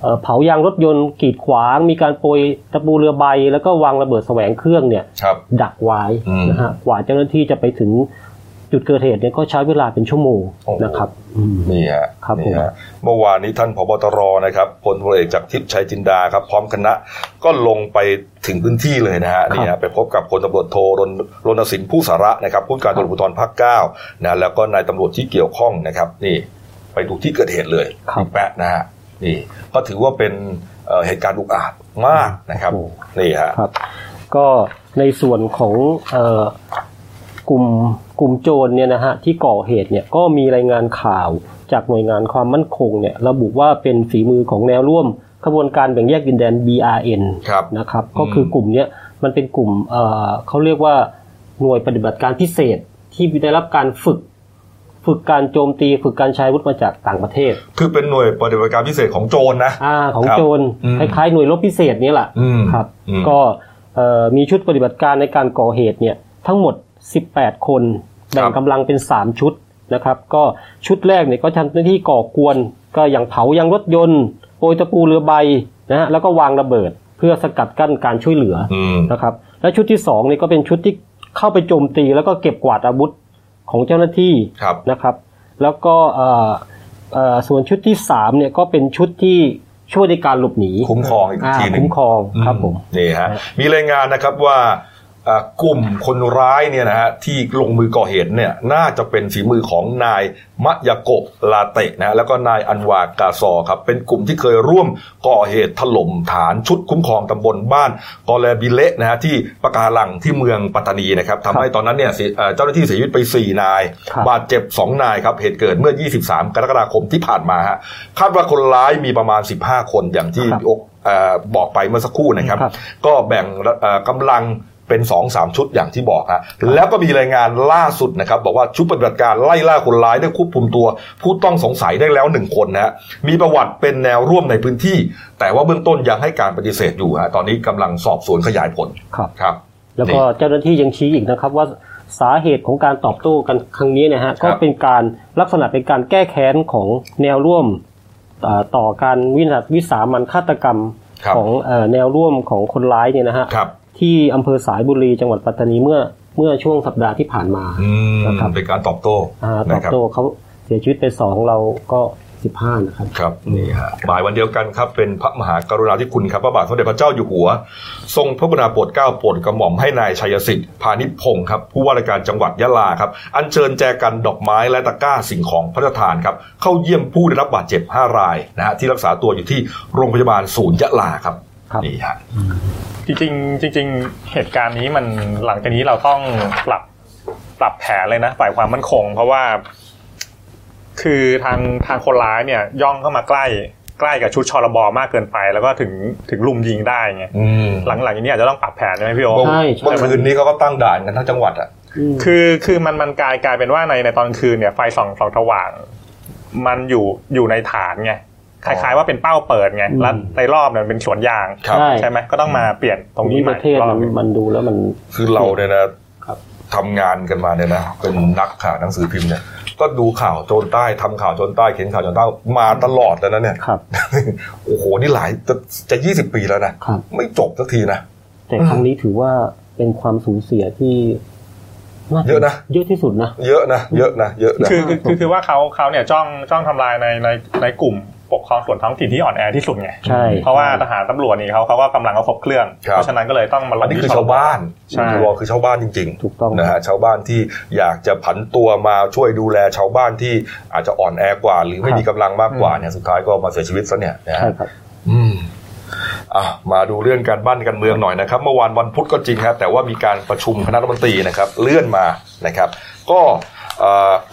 เอ่อเผายางรถยนต์กีดขวาง มีการโปรยตะปูเรือใบ แล้วก็วางระเบิดแสวงเครื่องเนี่ยครับดักไว้อืมนะฮะกว่าเจ้าหน้าที่จะไปถึง จุดเกิดเหตุเนี่ยก็ใช้เวลาเป็นชั่วโมงโอ้โหนะครับอืมนี่ฮะครับนี่ฮะเมื่อวานนี้ท่านผบตรนะครับพลตำรวจเอกจากทิพย์ชัยจินดาครับ พร้อมคณะก็ลงไปถึงพื้นที่เลยนะฮะนี่ฮะไปพบกับพลตำรวจโทรณรณสินผู้สาระนะครับผู้การตำรวจภูธรภาคเก้านะแล้วก็นายตำรวจที่เกี่ยวข้องนะครับ นี่ไปดูที่เกิดเหตุเลยครับพี่แปะนะฮะนี่ก็ถือว่าเป็นเอ่อเหตุการณ์อุกอาจมากนะครับโอ้นี่ฮะครับก็ในส่วนของเอ่อ กลุ่มกลุ่มโจรเนี่ยนะฮะที่ก่อเหตุเนี่ยก็มีรายงานข่าวจากหน่วยงานความมั่นคงเนี่ยระบุว่าเป็นฝีมือของแนวร่วมขบวนการแบ่งแยกดินแดน BRN ครับนะครับอืมก็คือกลุ่มเนี้ยมันเป็นกลุ่มเอ่อเขาเรียกว่าหน่วยปฏิบัติการพิเศษที่ได้รับการฝึก ฝึกการโจมตีฝึกการใช้อาวุธมาจากต่างประเทศ คือเป็นหน่วยปฏิบัติการพิเศษของโจรนะอ่าของครับโจรอืมคล้ายๆหน่วยรบพิเศษนี่แหละอืมครับอืมก็เอ่อมีชุดปฏิบัติการในการก่อเหตุเนี่ยทั้งหมด 18 คนแบ่งกำลังเป็น 3 ชุดนะครับ ก็ชุดแรกเนี่ยก็ทำหน้าที่ก่อกวน ก็อย่างเผายางรถยนต์โปรยตะปูเรือใบนะฮะแล้วก็วางระเบิดเพื่อสกัดกั้นการช่วยเหลืออืมนะครับ และชุดที่2เนี่ยก็เป็นชุดที่เข้าไปโจมตี แล้วก็เก็บกวาดอาวุธของเจ้าหน้าที่ครับนะครับ แล้วก็เอ่อเอ่อส่วนชุดที่3เนี่ยก็เป็นชุดที่ช่วยในการหลบหนีคุ้มครองอีกอ่าทีหนึงคุ้มครองครับผมนี่ฮะครับมีรายงานนะครับว่าอ่า กลุ่มคนร้ายเนี่ยนะฮะที่ลงมือก่อเหตุเนี่ยน่าจะเป็นฝีมือของนายมะยาโกะลาเตะนะแล้วก็นายอันวากาซอครับเป็นกลุ่มที่เคยร่วมก่อเหตุถล่มฐานชุดคุ้มครองตำบลบ้านกอแลบิเละนะฮะที่ปะการังที่เมืองปัตตานีนะครับทำให้ตอนนั้นเนี่ยเสียเอ่อเจ้าหน้าที่เสียชีวิตไป 4 นายครับบาดเจ็บ 2 นายครับเหตุเกิดเมื่อ 23 กรกฎาคมที่ผ่านมาฮะคาดว่าคนร้ายมีประมาณ 15 คนอย่างที่ครับพี่โอ๊คเอ่อบอกไปเมื่อสักครู่นะครับครับก็แบ่งเอ่อกำลัง เป็น2อสามชุดอย่างที่บอกฮะแล้วก็มีรายงานล่าสุดนะครับบอกว่าชุดปฏิบัติการไล่ล่าคนร้ายได้ควบคุมตัว ผู้ต้องสงสัยได้แล้วหนึ่งคนนะฮะมีประวัติเป็นแนวร่วมในพื้นที่ แต่ว่าเบื้องต้นยังให้การปฏิเสธอยู่ฮะตอนนี้กำลังสอบสวนขยายผลครับครับ แล้วก็เจ้าหน้าที่ยังชี้อีกนะครับว่าสาเหตุของการตอบโต้กันครั้งนี้นะฮะครับก็เป็นการลักษณะเป็นการแก้แค้นของแนวร่วมอ่าต่อการวินาศวิสามันฆาตกรรมครับของเอ่อแนวร่วมของคนร้ายเนี่ยนะฮะครับ ที่อำเภอสายบุรีจังหวัดปัตตานีเมื่อเมื่อช่วงสัปดาห์ที่ผ่านมาอืมนะครับเป็นการตอบโต้อ่าตอนะบครับโต้เขาเสียชีวิตไปสองเราก็สิบห้านะครับครับนี่ฮะบ่ายวันเดียวกันครับเป็นพระมหากรุณาธิคุณครับพระบาทสมเด็จพระเจ้าอยู่หัว ทรงพระกรุณาโปรดเกล้าโปรดกระหม่อมให้นายชัยสิทธิ์พานิชพงศ์ครับผู้ว่าราชการจังหวัดยะลาครับอัญเชิญแจกันดอกไม้และตะกร้าสิ่งของพระราชทานครับเข้าเยี่ยมผู้ได้รับบาดเจ็บ 5 รายนะฮะที่รักษาตัวอยู่ที่โรงพยาบาลศูนย์ยะลาครับครับ นี่ฮะจริงๆจริงๆเหตุการณ์นี้มันหลังจากนี้เราต้องปรับปรับแผนเลยนะฝ่ายความมั่นคง เพราะว่า คือทางทางคนร้ายเนี่ย ย่องเข้ามาใกล้ใกล้กับชุดชรบมากเกินไป แล้วก็ถึงถึงลุมยิงได้ไงอืมหลังๆอย่างนี้อาจจะต้องปรับแผนใช่ไหมพี่โอใช่เมื่อคืนนี้เขาก็ตั้งด่านกันทั้งจังหวัดอะมคือคือมันมันกลายกลายเป็นว่าในในตอนคืนเนี่ยไฟส่องส่องสว่าง มันอยู่อยู่ในฐานไง คล้ายๆว่าเป็นเป้าเปิดไงอืมแล้วในรอบเนี่ยมันเป็นสวนยางครับใช่ใช่ไหมก็ต้องมาเปลี่ยนตรงนี้นี้ใหปม่ระเทศรอมับนหนึ่งมันดูแล้วมันคือเราเนี่ยนะครับทำงานกันมาเนี่ยนะเป็นนักข่าวหนังสือพิมพ์เนี่ยก็ดูข่าวโจรใต้ทำข่าวโจรใต้เขียนข่าวโจรใต้มาตลอดแล้วนะเนี่ยครับโอ้โหนี่หลายจะจะยี่สิบปีแล้วนะครับไม่จบสักทีนะแต่ครั้งนี้ถือว่าเป็นความสูญเสียที่าจเยอะนะเยอะที่สุดนะ เยอะนะเยอะนะเยอะนะคือคือคือคือว่าเขาเขาเนี่ยจ้องจ้องทำลายในในในกลุ่ม ปกครองส่วนท้องถิ่นที่อ่อนแอที่สุดไงใช่เพราะว่าทหารตำรวจนี่เขาเขาก็กำลังเขาครบเครื่องครับเพราะฉะนั้นก็เลยต้องมาลอันงนี้ที่คือชาวบ้านใช่คือว่าคือชาวบ้านจริงถูกต้องๆนะฮะชาวบ้านที่อยากจะผันตัวมาช่วยดูแลชาวบ้านที่อาจจะอ่อนแอกว่า หรือไม่มีกำลังมากกว่าเนี่ยสุดท้ายก็มาเสียชีวิตซะเนี่ยนะใช่ฮะครับอืมอะมาดูเรื่องการบ้านการเมืองหน่อยนะครับ เมื่อวานวันพุธก็จริงครับแต่ว่ามีการประชุมคณะรัฐมนตรีนะครับ เลื่อนมานะครับ ก็เอ่อ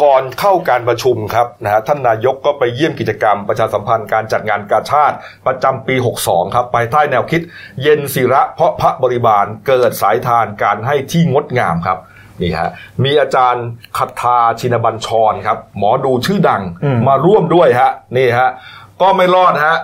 ก่อนเข้าการประชุมครับนะฮะท่านนายกก็ไปเยี่ยมกิจกรรมประชาสัมพันธ์การจัดงานกาชาติประจำปี 62 ครับภายใต้แนวคิด เย็นศิระเพราะพระบริบาลเกิดสายทานการให้ที่งดงามครับนี่ฮะมีอาจารย์คัทธาชินบัญชรครับ หมอดูชื่อดังอืมมาร่วมด้วยฮะนี่ฮะก็ไม่รอดฮะ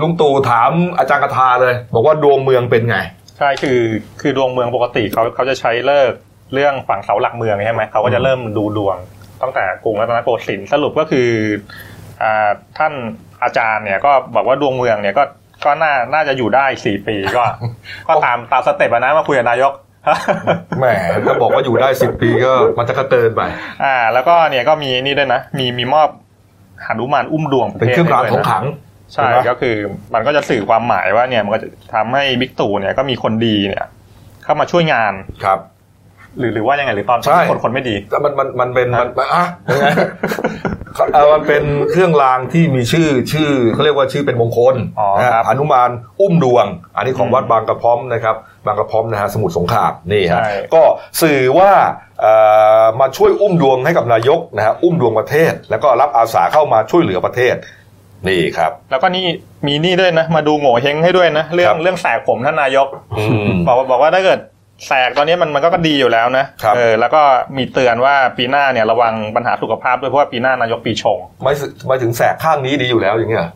ลุงตู่ถามอาจารย์คาทาเลย บอกว่าดวงเมืองเป็นไง ใช่คือคือดวงเมืองปกติเขาเขาจะใช้เลิก เรื่องฝั่งเสาหลักเมืองใช่ไหมเขาก็จะเริ่มดูดวงตั้งแต่กรุงรัตนโกสินทร์สรุปก็คืออ่าท่านอาจารย์เนี่ยก็บอกว่าดวงเมืองเนี่ยก็ก็น่าน่าจะอยู่ได้สี่ปีก็ ก็ตามตามสเต็ปอะนะมาคุยกับนายกแหมก็บอกว่าอยู่ได้สิบปีก็มันจะกระเตินไป อ่า แล้วก็เนี่ยก็มีนี่ด้วยนะ มีมีมอบหนุมานอุ้มดวงประเป็นเทศเครื่องรางให้ขด้อวยงนะขลังใช่ใช่ไหมก็คือมันก็จะสื่อความหมายว่าเนี่ยมันก็จะทำให้บิ๊กตู่เนี่ยก็มีคนดีเนี่ย เข้ามาช่วยงานครับ หรือหรือว่ายังไงหรือตอนใช่คนคนไม่ดีแต่มันมันมันเป็นมันมันอะยังไงเอ่อมันเป็นเครื่องรางที่มีชื่อชื่อเขาเรียกว่าชื่อเป็นมงคลอ๋อนะฮะครับหนุมานอุ้มดวง อันนี้ของอืมวัดบางกระพร้อมนะครับบางกระพร้อมนะฮะสมุทรสงครามนี่ฮะใช่ก็สื่อว่าเอ่อมาช่วยอุ้มดวงให้กับนายกนะฮะอุ้มดวงประเทศ แล้วก็รับอาสาเข้ามาช่วยเหลือประเทศนี่ครับ แล้วก็นี่มีนี่ด้วยนะ มาดูโง่เฮงให้ด้วยนะ เรื่อคงรับเรื่องแสกผมท่านนายกอืมบอกว่าบอกว่าถ้าเกิด แสกตอนนี้มันมันก็ดีอยู่แล้วนะครับเออแล้วก็มีเตือนว่าปีหน้าเนี่ยระวังปัญหาสุขภาพด้วยเพราะว่าปีหน้านายกปีชงไม่สึไม่ถึงแสกข้างนี้ดีอยู่แล้วอย่างเงี้ยเหรอ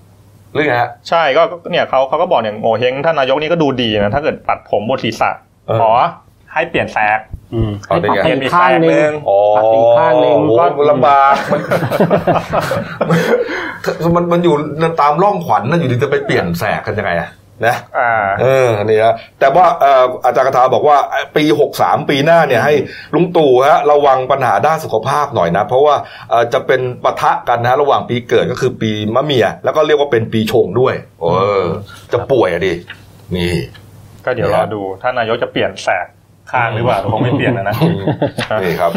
หรือไงฮะใช่ก็ก็เนี่ยเขาเขาก็บอกเนี่ยโง่เฮงท่านนายกนี่ก็ดูดีนะถ้าเกิดตัดผมบนศีรษะเออขอให้เปลี่ยนแสกอืมเอาให้ได้ปรับไงเป็นข้างหนึ่งอ๋อปัดอีกข้างหนึ่งโอ้โหลำบากมันมันมันอยู่ตามร่องขวัญนั่นอยู่ดีจะไปเปลี่ยนแสกกันยังไงอะ นะอ่าเออนี่ฮะแต่ว่าเอ่ออาจารย์คาถาบอกว่าปี 63 ปีหน้าเนี่ยให้ลุงตู่ฮะระวังปัญหาด้านสุขภาพหน่อยนะ เพราะว่าเอ่อจะเป็นปะทะกันนะระหว่างปีเกิดก็คือปีมะเมีย แล้วก็เรียกว่าเป็นปีชงด้วยเออจะป่วยอะดินี่ ก็เดี๋ยวรอดูท่านนายกจะเปลี่ยนแสก ข้างหรือเปล่าคงไม่เปลี่ยนนะนะนี่ครับ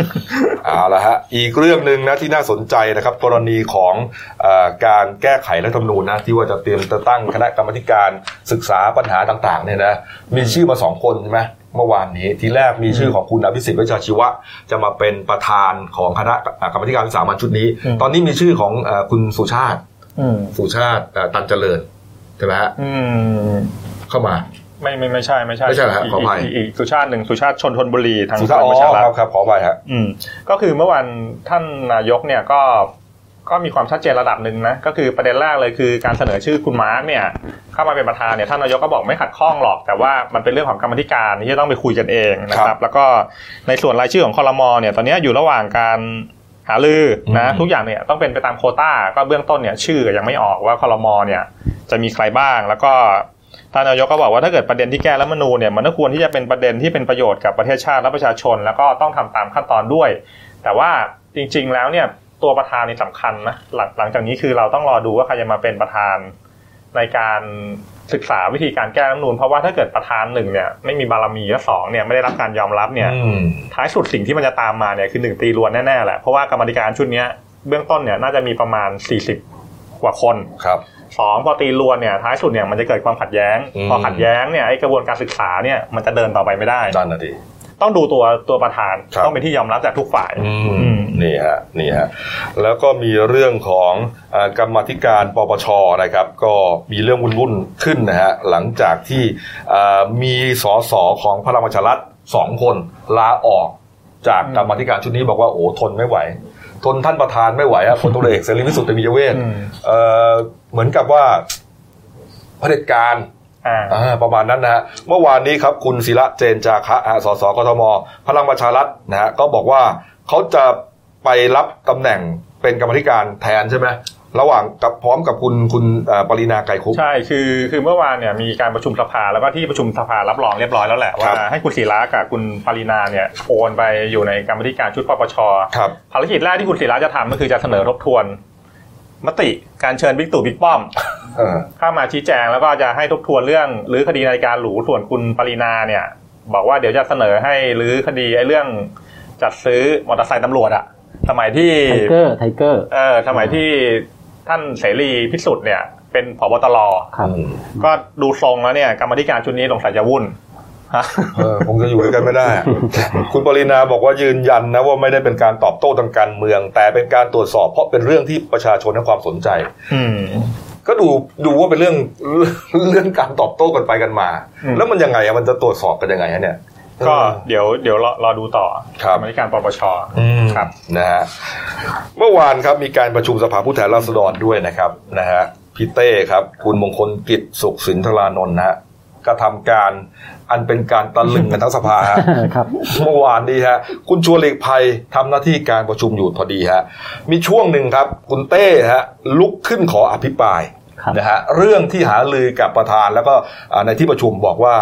เอาละฮะอีกเรื่องหนึ่งนะที่น่าสนใจนะครับ กรณีของเออการแก้ไขรัฐธรรมนูญนะที่ว่าจะเตรียมจะตั้งคณะกรรมาธิการศึกษาปัญหาต่างๆเนี่ยนะมีชื่อมาสองคนใช่ไหมเมื่อวานนี้ทีแรกมีชื่อของคุณอภิสิทธิ์วิชาชีวะ จะมาเป็นประธานของคณะกรรมาธิการวิสามัญชุดนี้อืมตอนนี้มีชื่อของเออคุณสุชาติอืมสุชาติเอ่อตันเจริญใช่ไหมฮะอืมเข้ามา ไม่ไม่ไม่ใช่ไม่ใช่ไม่ใช่เหรอฮะกขออภัยกอีกสุชาติหนึ่งสุชาติชนทนบุรีทางสุชาติพอ๋ลังประชาอรัฐครับครับขอไปฮะอืมก็คือเมื่อวันท่านนายกเนี่ยก็ก็มีความชัดเจนระดับหนึ่งนะก็คือประเด็นแรกเลยคือการเสนอชื่อคุณมาร์กเนี่ยเข้ามาเป็นประธานเนี่ยท่านนายกก็บอกไม่ขัดข้องหรอก แต่ว่ามันเป็นเรื่องของกรรมธิการที่จะต้องไปคุยกันเองนะคครัรับบแล้วก็ในส่วนรายชื่อของคอรมอเนี่ยตอนนี้อยู่ระหว่างการหาลือนะอืมทุกอย่างเนี่ยต้องเป็นไปตามโควต้าก็เบื้องต้นเนี่ยชื่อยังไม่ออกว่าคอรมอเนี่ยจะมีใครบ้างแล้วก็ ท่านนายกก็บอกว่าถ้าเกิดประเด็นที่แก้รัฐมนูญเนี่ยมันก็ควรที่จะเป็นประเด็นที่เป็นประโยชน์กับประเทศชาติและประชาชน แล้วก็ต้องทำตามขั้นตอนด้วย แต่ว่าจริง ๆ แล้วเนี่ยตัวประธานนี่สำคัญนะหลังหลังจากนี้คือเราต้องรอดูว่าใครจะมาเป็นประธานในการศึกษาวิธีการแก้รัฐมนูญเพราะว่าถ้าเกิดประธานหนึ่งเนี่ยไม่มีบารมีและสองเนี่ยไม่ได้รับการยอมรับเนี่ยท้ายสุดสิ่งที่มันจะตามมาเนี่ยคือหนึ่งตีรวนแน่ๆแหละเพราะว่ากรรมธิการชุดนี้เบื้องต้นเนี่ยน่าจะมีประมาณ 40 กว่าคนครับ สองพอตีรวนเนี่ยท้ายสุดเนี่ยมันจะเกิดความขัดแย้งอืมพอขัดแย้งเนี่ยไอ้กระบวนการศึกษาเนี่ยมันจะเดินต่อไปไม่ได้นั่นน่ะดิต้องดูตัวตัวประธานครับต้องเป็นที่ยอมรับจากทุกฝ่ายอือืมมนี่ฮะนี่ฮะแล้วก็มีเรื่องของเอ่อกรรมาธิการปปชนะครับ ก็มีเรื่องวุ่นๆขึ้นนะฮะหลังจากที่เอ่อมีสสของพลังประชารัฐสองคนลาออกจากกรรมาธิการชุดนี้บอกว่าโอ้ทนไม่ไหว ทนท่านประธานไม่ไหวอะพลตุลเอกเสรีพิสุทธิ์เตมียเวทอืมเอ่อเหมือนกับว่าเผด็จการอ่าอ่าประมาณนั้นนะฮะเมื่อวานนี้ครับคุณศิระเจนจาคะอ่าสสกทม พลังประชารัฐนะฮะก็บอกว่าเขาจะไปรับตำแหน่งเป็นกรรมธิการแทนใช่ไหม ระหว่างกับพร้อมกับคุณคุณเอ่อปรินาไกรคุปใช่คือคือเมื่อวานเนี่ยมีการประชุมสภาแล้วก็ที่ประชุมสภารับรองเรียบร้อยแล้วแหละครัว่าบให้คุณศิระกับคุณปรินาเนี่ยโอนไปอยู่ในกรรมธิการชุดปปชครับภารกิจแรกที่คุณศิระจะทำก็คือจะเสนอทบทวนมติการเชิญบิ๊กตู่บิ๊กป้อมเออเข้ามาชี้แจงแล้วก็จะให้ทบทวนเรื่องหรือคดีนาฬิกาหรูส่วนคุณปารีณาเนี่ย บอกว่าเดี๋ยวจะเสนอให้หรือคดีไอ้เรื่องจัดซื้อมอเตอร์ไซค์ตำรวจอะสมัยที่ Tiger Tiger เออสมัยที่ ท่านเสรีพิสุทธิ์เนี่ยเป็นผบตรครับอืมก็ดูทรงแล้วเนี่ยกรรมธิการชุดนี้สงสัยจะวุ่นฮะเออคงจะอยู่ด้วยกันไม่ได้อะคุณปารีณาบอกว่ายืนยันนะว่าไม่ได้เป็นการตอบโต้ทางการเมือง แต่เป็นการตรวจสอบเพราะเป็นเรื่องที่ประชาชนให้ความสนใจอืมก็ดูดูว่าเป็นเรื่องเรื่องการตอบโต้กันไปกันมาอืมแล้วมันยังไงอะมันจะตรวจสอบกันยังไงฮะเนี่ย ก็เดี๋ยวเดี๋ยวรอรอดูต่อครับกรรมธิการปปชอืมครับนะฮะเมื่อวานครับมีการประชุมสภาผู้แทนราษฎรด้วยนะครับนะฮะพี่เต้ครับคุณมงคลกิจสุขสินทรานนท์นะฮะกระทำการอันเป็นการตะลึงกันทั้งสภาฮะครับเมื่อวานนี้ฮะคุณชวนหลีกภัยทำหน้าที่การประชุมอยู่พอดีฮะมีช่วงหนึ่งครับ คุณเต้ฮะลุกขึ้นขออภิปรายครับนะฮะเรื่องที่หาลือกับประธานแล้วก็อ่าในที่ประชุมบอกว่า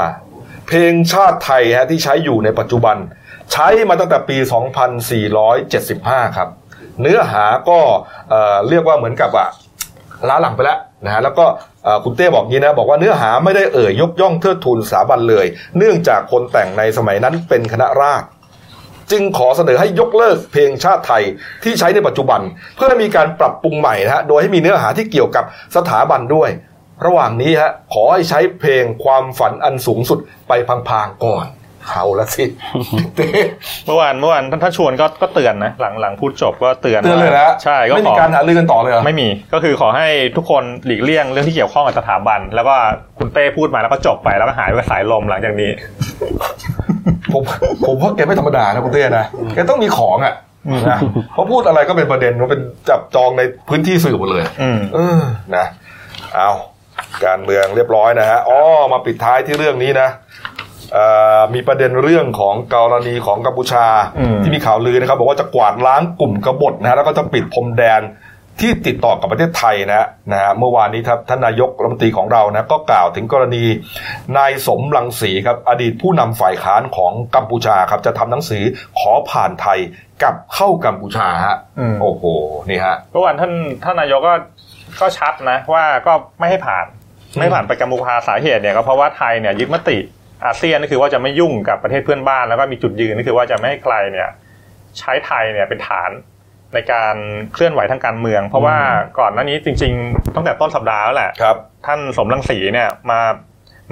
เพลงชาติไทยฮะที่ใช้อยู่ในปัจจุบัน ใช้มาตั้งแต่ปี 2475 ครับ เนื้อหาก็เเรียกว่าเหมือนกับอะล้าหลังไปแล้วนะฮะแล้วก็คุณเต้บอกงี้นะบอกว่าเนื้อหาไม่ได้เอ่ยยกย่องเทิดทูนสถาบันเลย เนื่องจากคนแต่งในสมัยนั้นเป็นคณะราษฎรจึงขอเสนอให้ยกเลิกเพลงชาติไทยที่ใช้ในปัจจุบัน เพื่อมีการปรับปรุงใหม่นะฮะโดยให้มีเนื้อหาที่เกี่ยวกับสถาบันด้วย ระหว่างนี้ฮะขอให้ใช้เพลงความฝันอันสูงสุดไปพางๆก่อนเอาละสิเมื่อวานเมื่อวานท่านท่านชวนก็ก็เตือนนะหลังหลังพูดจบก็เตือนเตือนเลยว่านะใช่ก็ไม่ขมีอการหารือกันต่อเลยเหรอไม่มีก็คือขอให้ทุกคนหลีกเลี่ยงเรื่องที่เกี่ยวข้องกับสถาบัน แล้วก็คุณเต้พูดมาแล้วก็จบไปแล้วก็หายไปกับสายลมหลังจากนี้ ผมผมว่าแกไม่ธรรมดานะคุณเต้นะแกต้องมีของอะนะเพราะพูดอะไรก็เป็นประเด็นมันเป็นจับจองในพื้นที่สื่อหมดเลย อืมเออนะเอา การเมืองเรียบร้อยนะฮะอ๋อมาปิดท้ายที่เรื่องนี้นะเอ่อมีประเด็นเรื่องของกรณีของกัมพูชาอืมที่มีข่าวลือนะครับ บอกว่าจะกวาดล้างกลุ่มกบฏนะฮะแล้วก็จะปิดพรมแดนที่ติดต่อกับประเทศไทยนะนะฮะเมื่อวานนี้ครับท่านนายกรัฐมนตรีของเรานะก็กล่าวถึงกรณีนายสมรังสีครับอดีตผู้นำฝ่ายค้านของกัมพูชาครับจะทำหนังสือขอผ่านไทยกลับเข้ากัมพูชาฮะอืมโอ้โหนี่ฮะเมื่อวานท่านท่านนายกก็ก็ชัดนะว่าก็ไม่ให้ผ่าน ไม่ผ่านไปกัมพูชาสาเหตุเนี่ยก็เพราะว่าไทยเนี่ยยึดมติอาเซียนก็คือว่าจะไม่ยุ่งกับประเทศเพื่อนบ้าน แล้วก็มีจุดยืนก็คือว่าจะไม่ให้ใครเนี่ยใช้ไทยเนี่ยเป็นฐานในการเคลื่อนไหวทางการเมือง เพราะว่าก่อนหน้านี้จริง ๆ ตั้งแต่ต้นสัปดาห์แล้วแหละครับ ท่านสมรังสีเนี่ยมา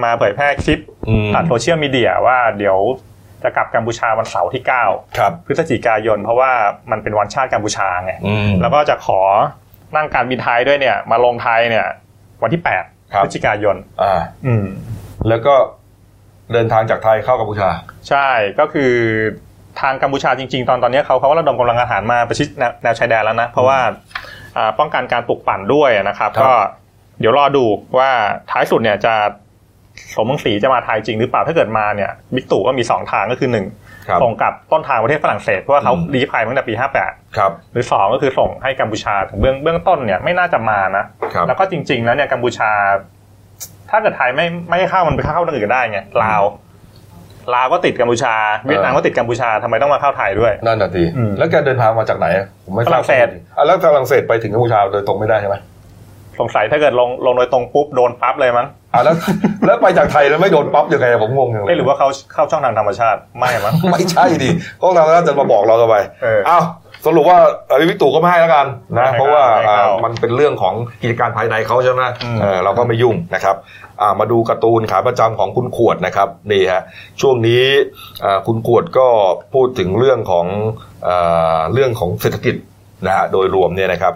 มาเผยแพร่คลิปอืมผ่านโซเชียลมีเดียว่าเดี๋ยวจะกลับกัมพูชาวันเสาร์ที่ 9 ครับ พฤศจิกายน เพราะว่ามันเป็นวันชาติกัมพูชาไงอืมแล้วก็จะขอนั่งการบินไทยด้วยเนี่ย มาลงไทยเนี่ย วันที่8ครับ พฤศจิกายนอ่าอืมแล้วก็เดินทางจากไทยเข้ากัมพูชา ใช่ก็คือทางกัมพูชาจริง ๆ ตอนตอนนี้เขาเขาก็ระดมกำลังอาหารมาประชิดแนวแนวชายแดนแล้วนะ เพราะว่าอ่าป้องกันการปลุกปั่นด้วยนะครับครับ ก็เดี๋ยวรอดูว่าท้ายสุดเนี่ยจะสมรังสีจะมาไทยจริงหรือเปล่าถ้าเกิดมาเนี่ยบิ๊กตู่ก็มีสองทางก็คือหนึ่งครับ ส่งกลับต้นทางประเทศฝรั่งเศสเพราะว่าเขาอืมลี้ภัยมาตั้งแต่ปี 58 ครับ หรือสองก็คือส่งให้กัมพูชาถึงเบื้องเบื้องต้นเนี่ยไม่น่าจะมานะครับแล้วก็จริง ๆ แล้วเนี่ยกัมพูชา ถ้าเกิดไทยไม่ไม่ให้เข้ามันไปเข้าทางอื่นก็ได้ไงลาวลาวก็ติดกัมพูชาเวียดนามก็ติดกัมพูชาทำไมต้องมาเข้าไทยด้วยนั่นน่ะทีอืมแล้วแกเดินทางมาจากไหนผมไม่ทราบฝรั่งเศสอะแล้วฝรั่งเศสไปถึงกัมพูชาโดยตรงไม่ได้ใช่ไหม สงสัยถ้าเกิดลงลงโดยตรงปุ๊บโดนปั๊บเลยมั้งอะแล้ว แล้วไปจากไทยแล้วไม่โดนปั๊บยังไงผมงงอย่างเลเอ้ยยหรือว่าเขาเข้าช่องทางธรรมชาติไม่มั้งไม่ใช่ดิก็เราจะมาบอกเราทำไมเอออ้าวสรุปว่าเอ่อวิกตู่ก็ไม่ให้แล้วกันนะไม่ให้เพราะว่าไม่ให้เข้าอ่ามันเป็นเรื่องของกิจการภายในเขาใช่ไหมอืมเออเราก็ไม่ยุ่งนะครับอ่ามาดูการ์ตูนขาประจำของคุณขวดนะครับนี่ฮะช่วงนี้อ่าคุณขวดก็พูดถึงเรื่องของอาเรื่องของเศรษฐกิจนะฮะโดยรวมเนี่ยนะครับ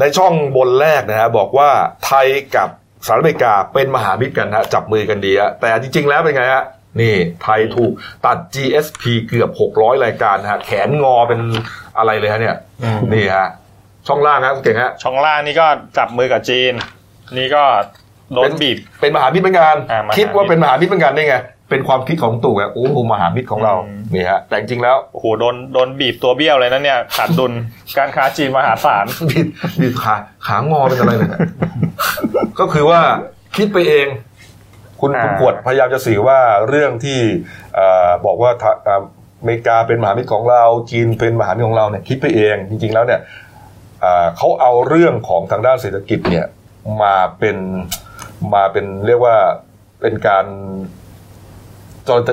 ในช่องบนแรกนะฮะบอกว่าไทยกับสหรัฐอเมริกาเป็นมหามิตรกันฮะจับมือกันดีฮะแต่จริง ๆ แล้วเป็นไงฮะนี่ไทยถูกตัด GSP เกือบ 600 รายการฮะแขนงอเป็นอะไรเลยฮะเนี่ยอืมนี่ฮะช่องล่างฮะคุณเก่งฮะช่องล่างนี่ก็จับมือกับจีน นี่ก็โดนบีบเป็นมหามิตรเหมือนกันอ่ามหามิตรคิดว่าเป็นมหามิตรเหมือนกันได้ไง เป็นความคิดของตู่ไงโอ้โหมหามิตรของเราอืมนี่ฮะแต่จริงๆแล้วโอ้โหโดนโดนบีบตัวเบี้ยวเลยนะเนี่ยขาดดุลการค้าจีนมหาศาลบิดบิดขาขางอเป็นอะไรเนี่ยก็คือว่าคิดไปเอง คุณอ่าคุณขวดพยายามจะสื่อว่าเรื่องที่เอ่อบอกว่าทะเอ่ออเมริกาเป็นมหามิตรของเรา จีนเป็นมหามิตรของเราเนี่ยคิดไปเอง จริง ๆ แล้วเนี่ยเอ่อเขาเอาเรื่องของทางด้านเศรษฐกิจเนี่ยมาเป็นมาเป็นเรียกว่าเป็นการ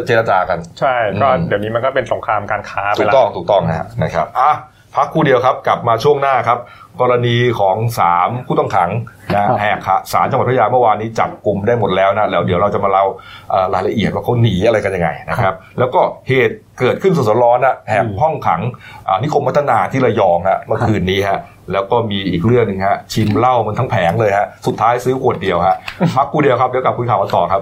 เจรจากัน ใช่ก็อืมเดี๋ยวนี้มันก็เป็นสงครามการค้าไปถูกแล้วต้องถูกต้องนะฮะนะครับอะพักครู่เดียวครับกลับมาช่วงหน้าครับ กรณีของสามผู้ต้องขังนะครับแหกขาสารจังหวัดพัทยาเมื่อวานนี้จับกลุ่มได้หมดแล้วนะแล้วเดี๋ยวเราจะมาเล่าเอ่อรายละเอียดว่าเขาหนีอะไรกันยังไงนะครับ แล้วก็เหตุเกิดขึ้นสดๆร้อนนะแหกห้องขังอ่านิคมพัฒนาที่ระยองฮะเมื่อคืนนี้ฮะแล้วก็มีอีกเรื่องหนึ่งฮะชิมเหล้ามันทั้งแผงเลยฮะสุดท้ายซื้อขวดเดียวฮะพักครู่เดียวครับเดี๋ยวกลับคุยข่าวกันต่อครับ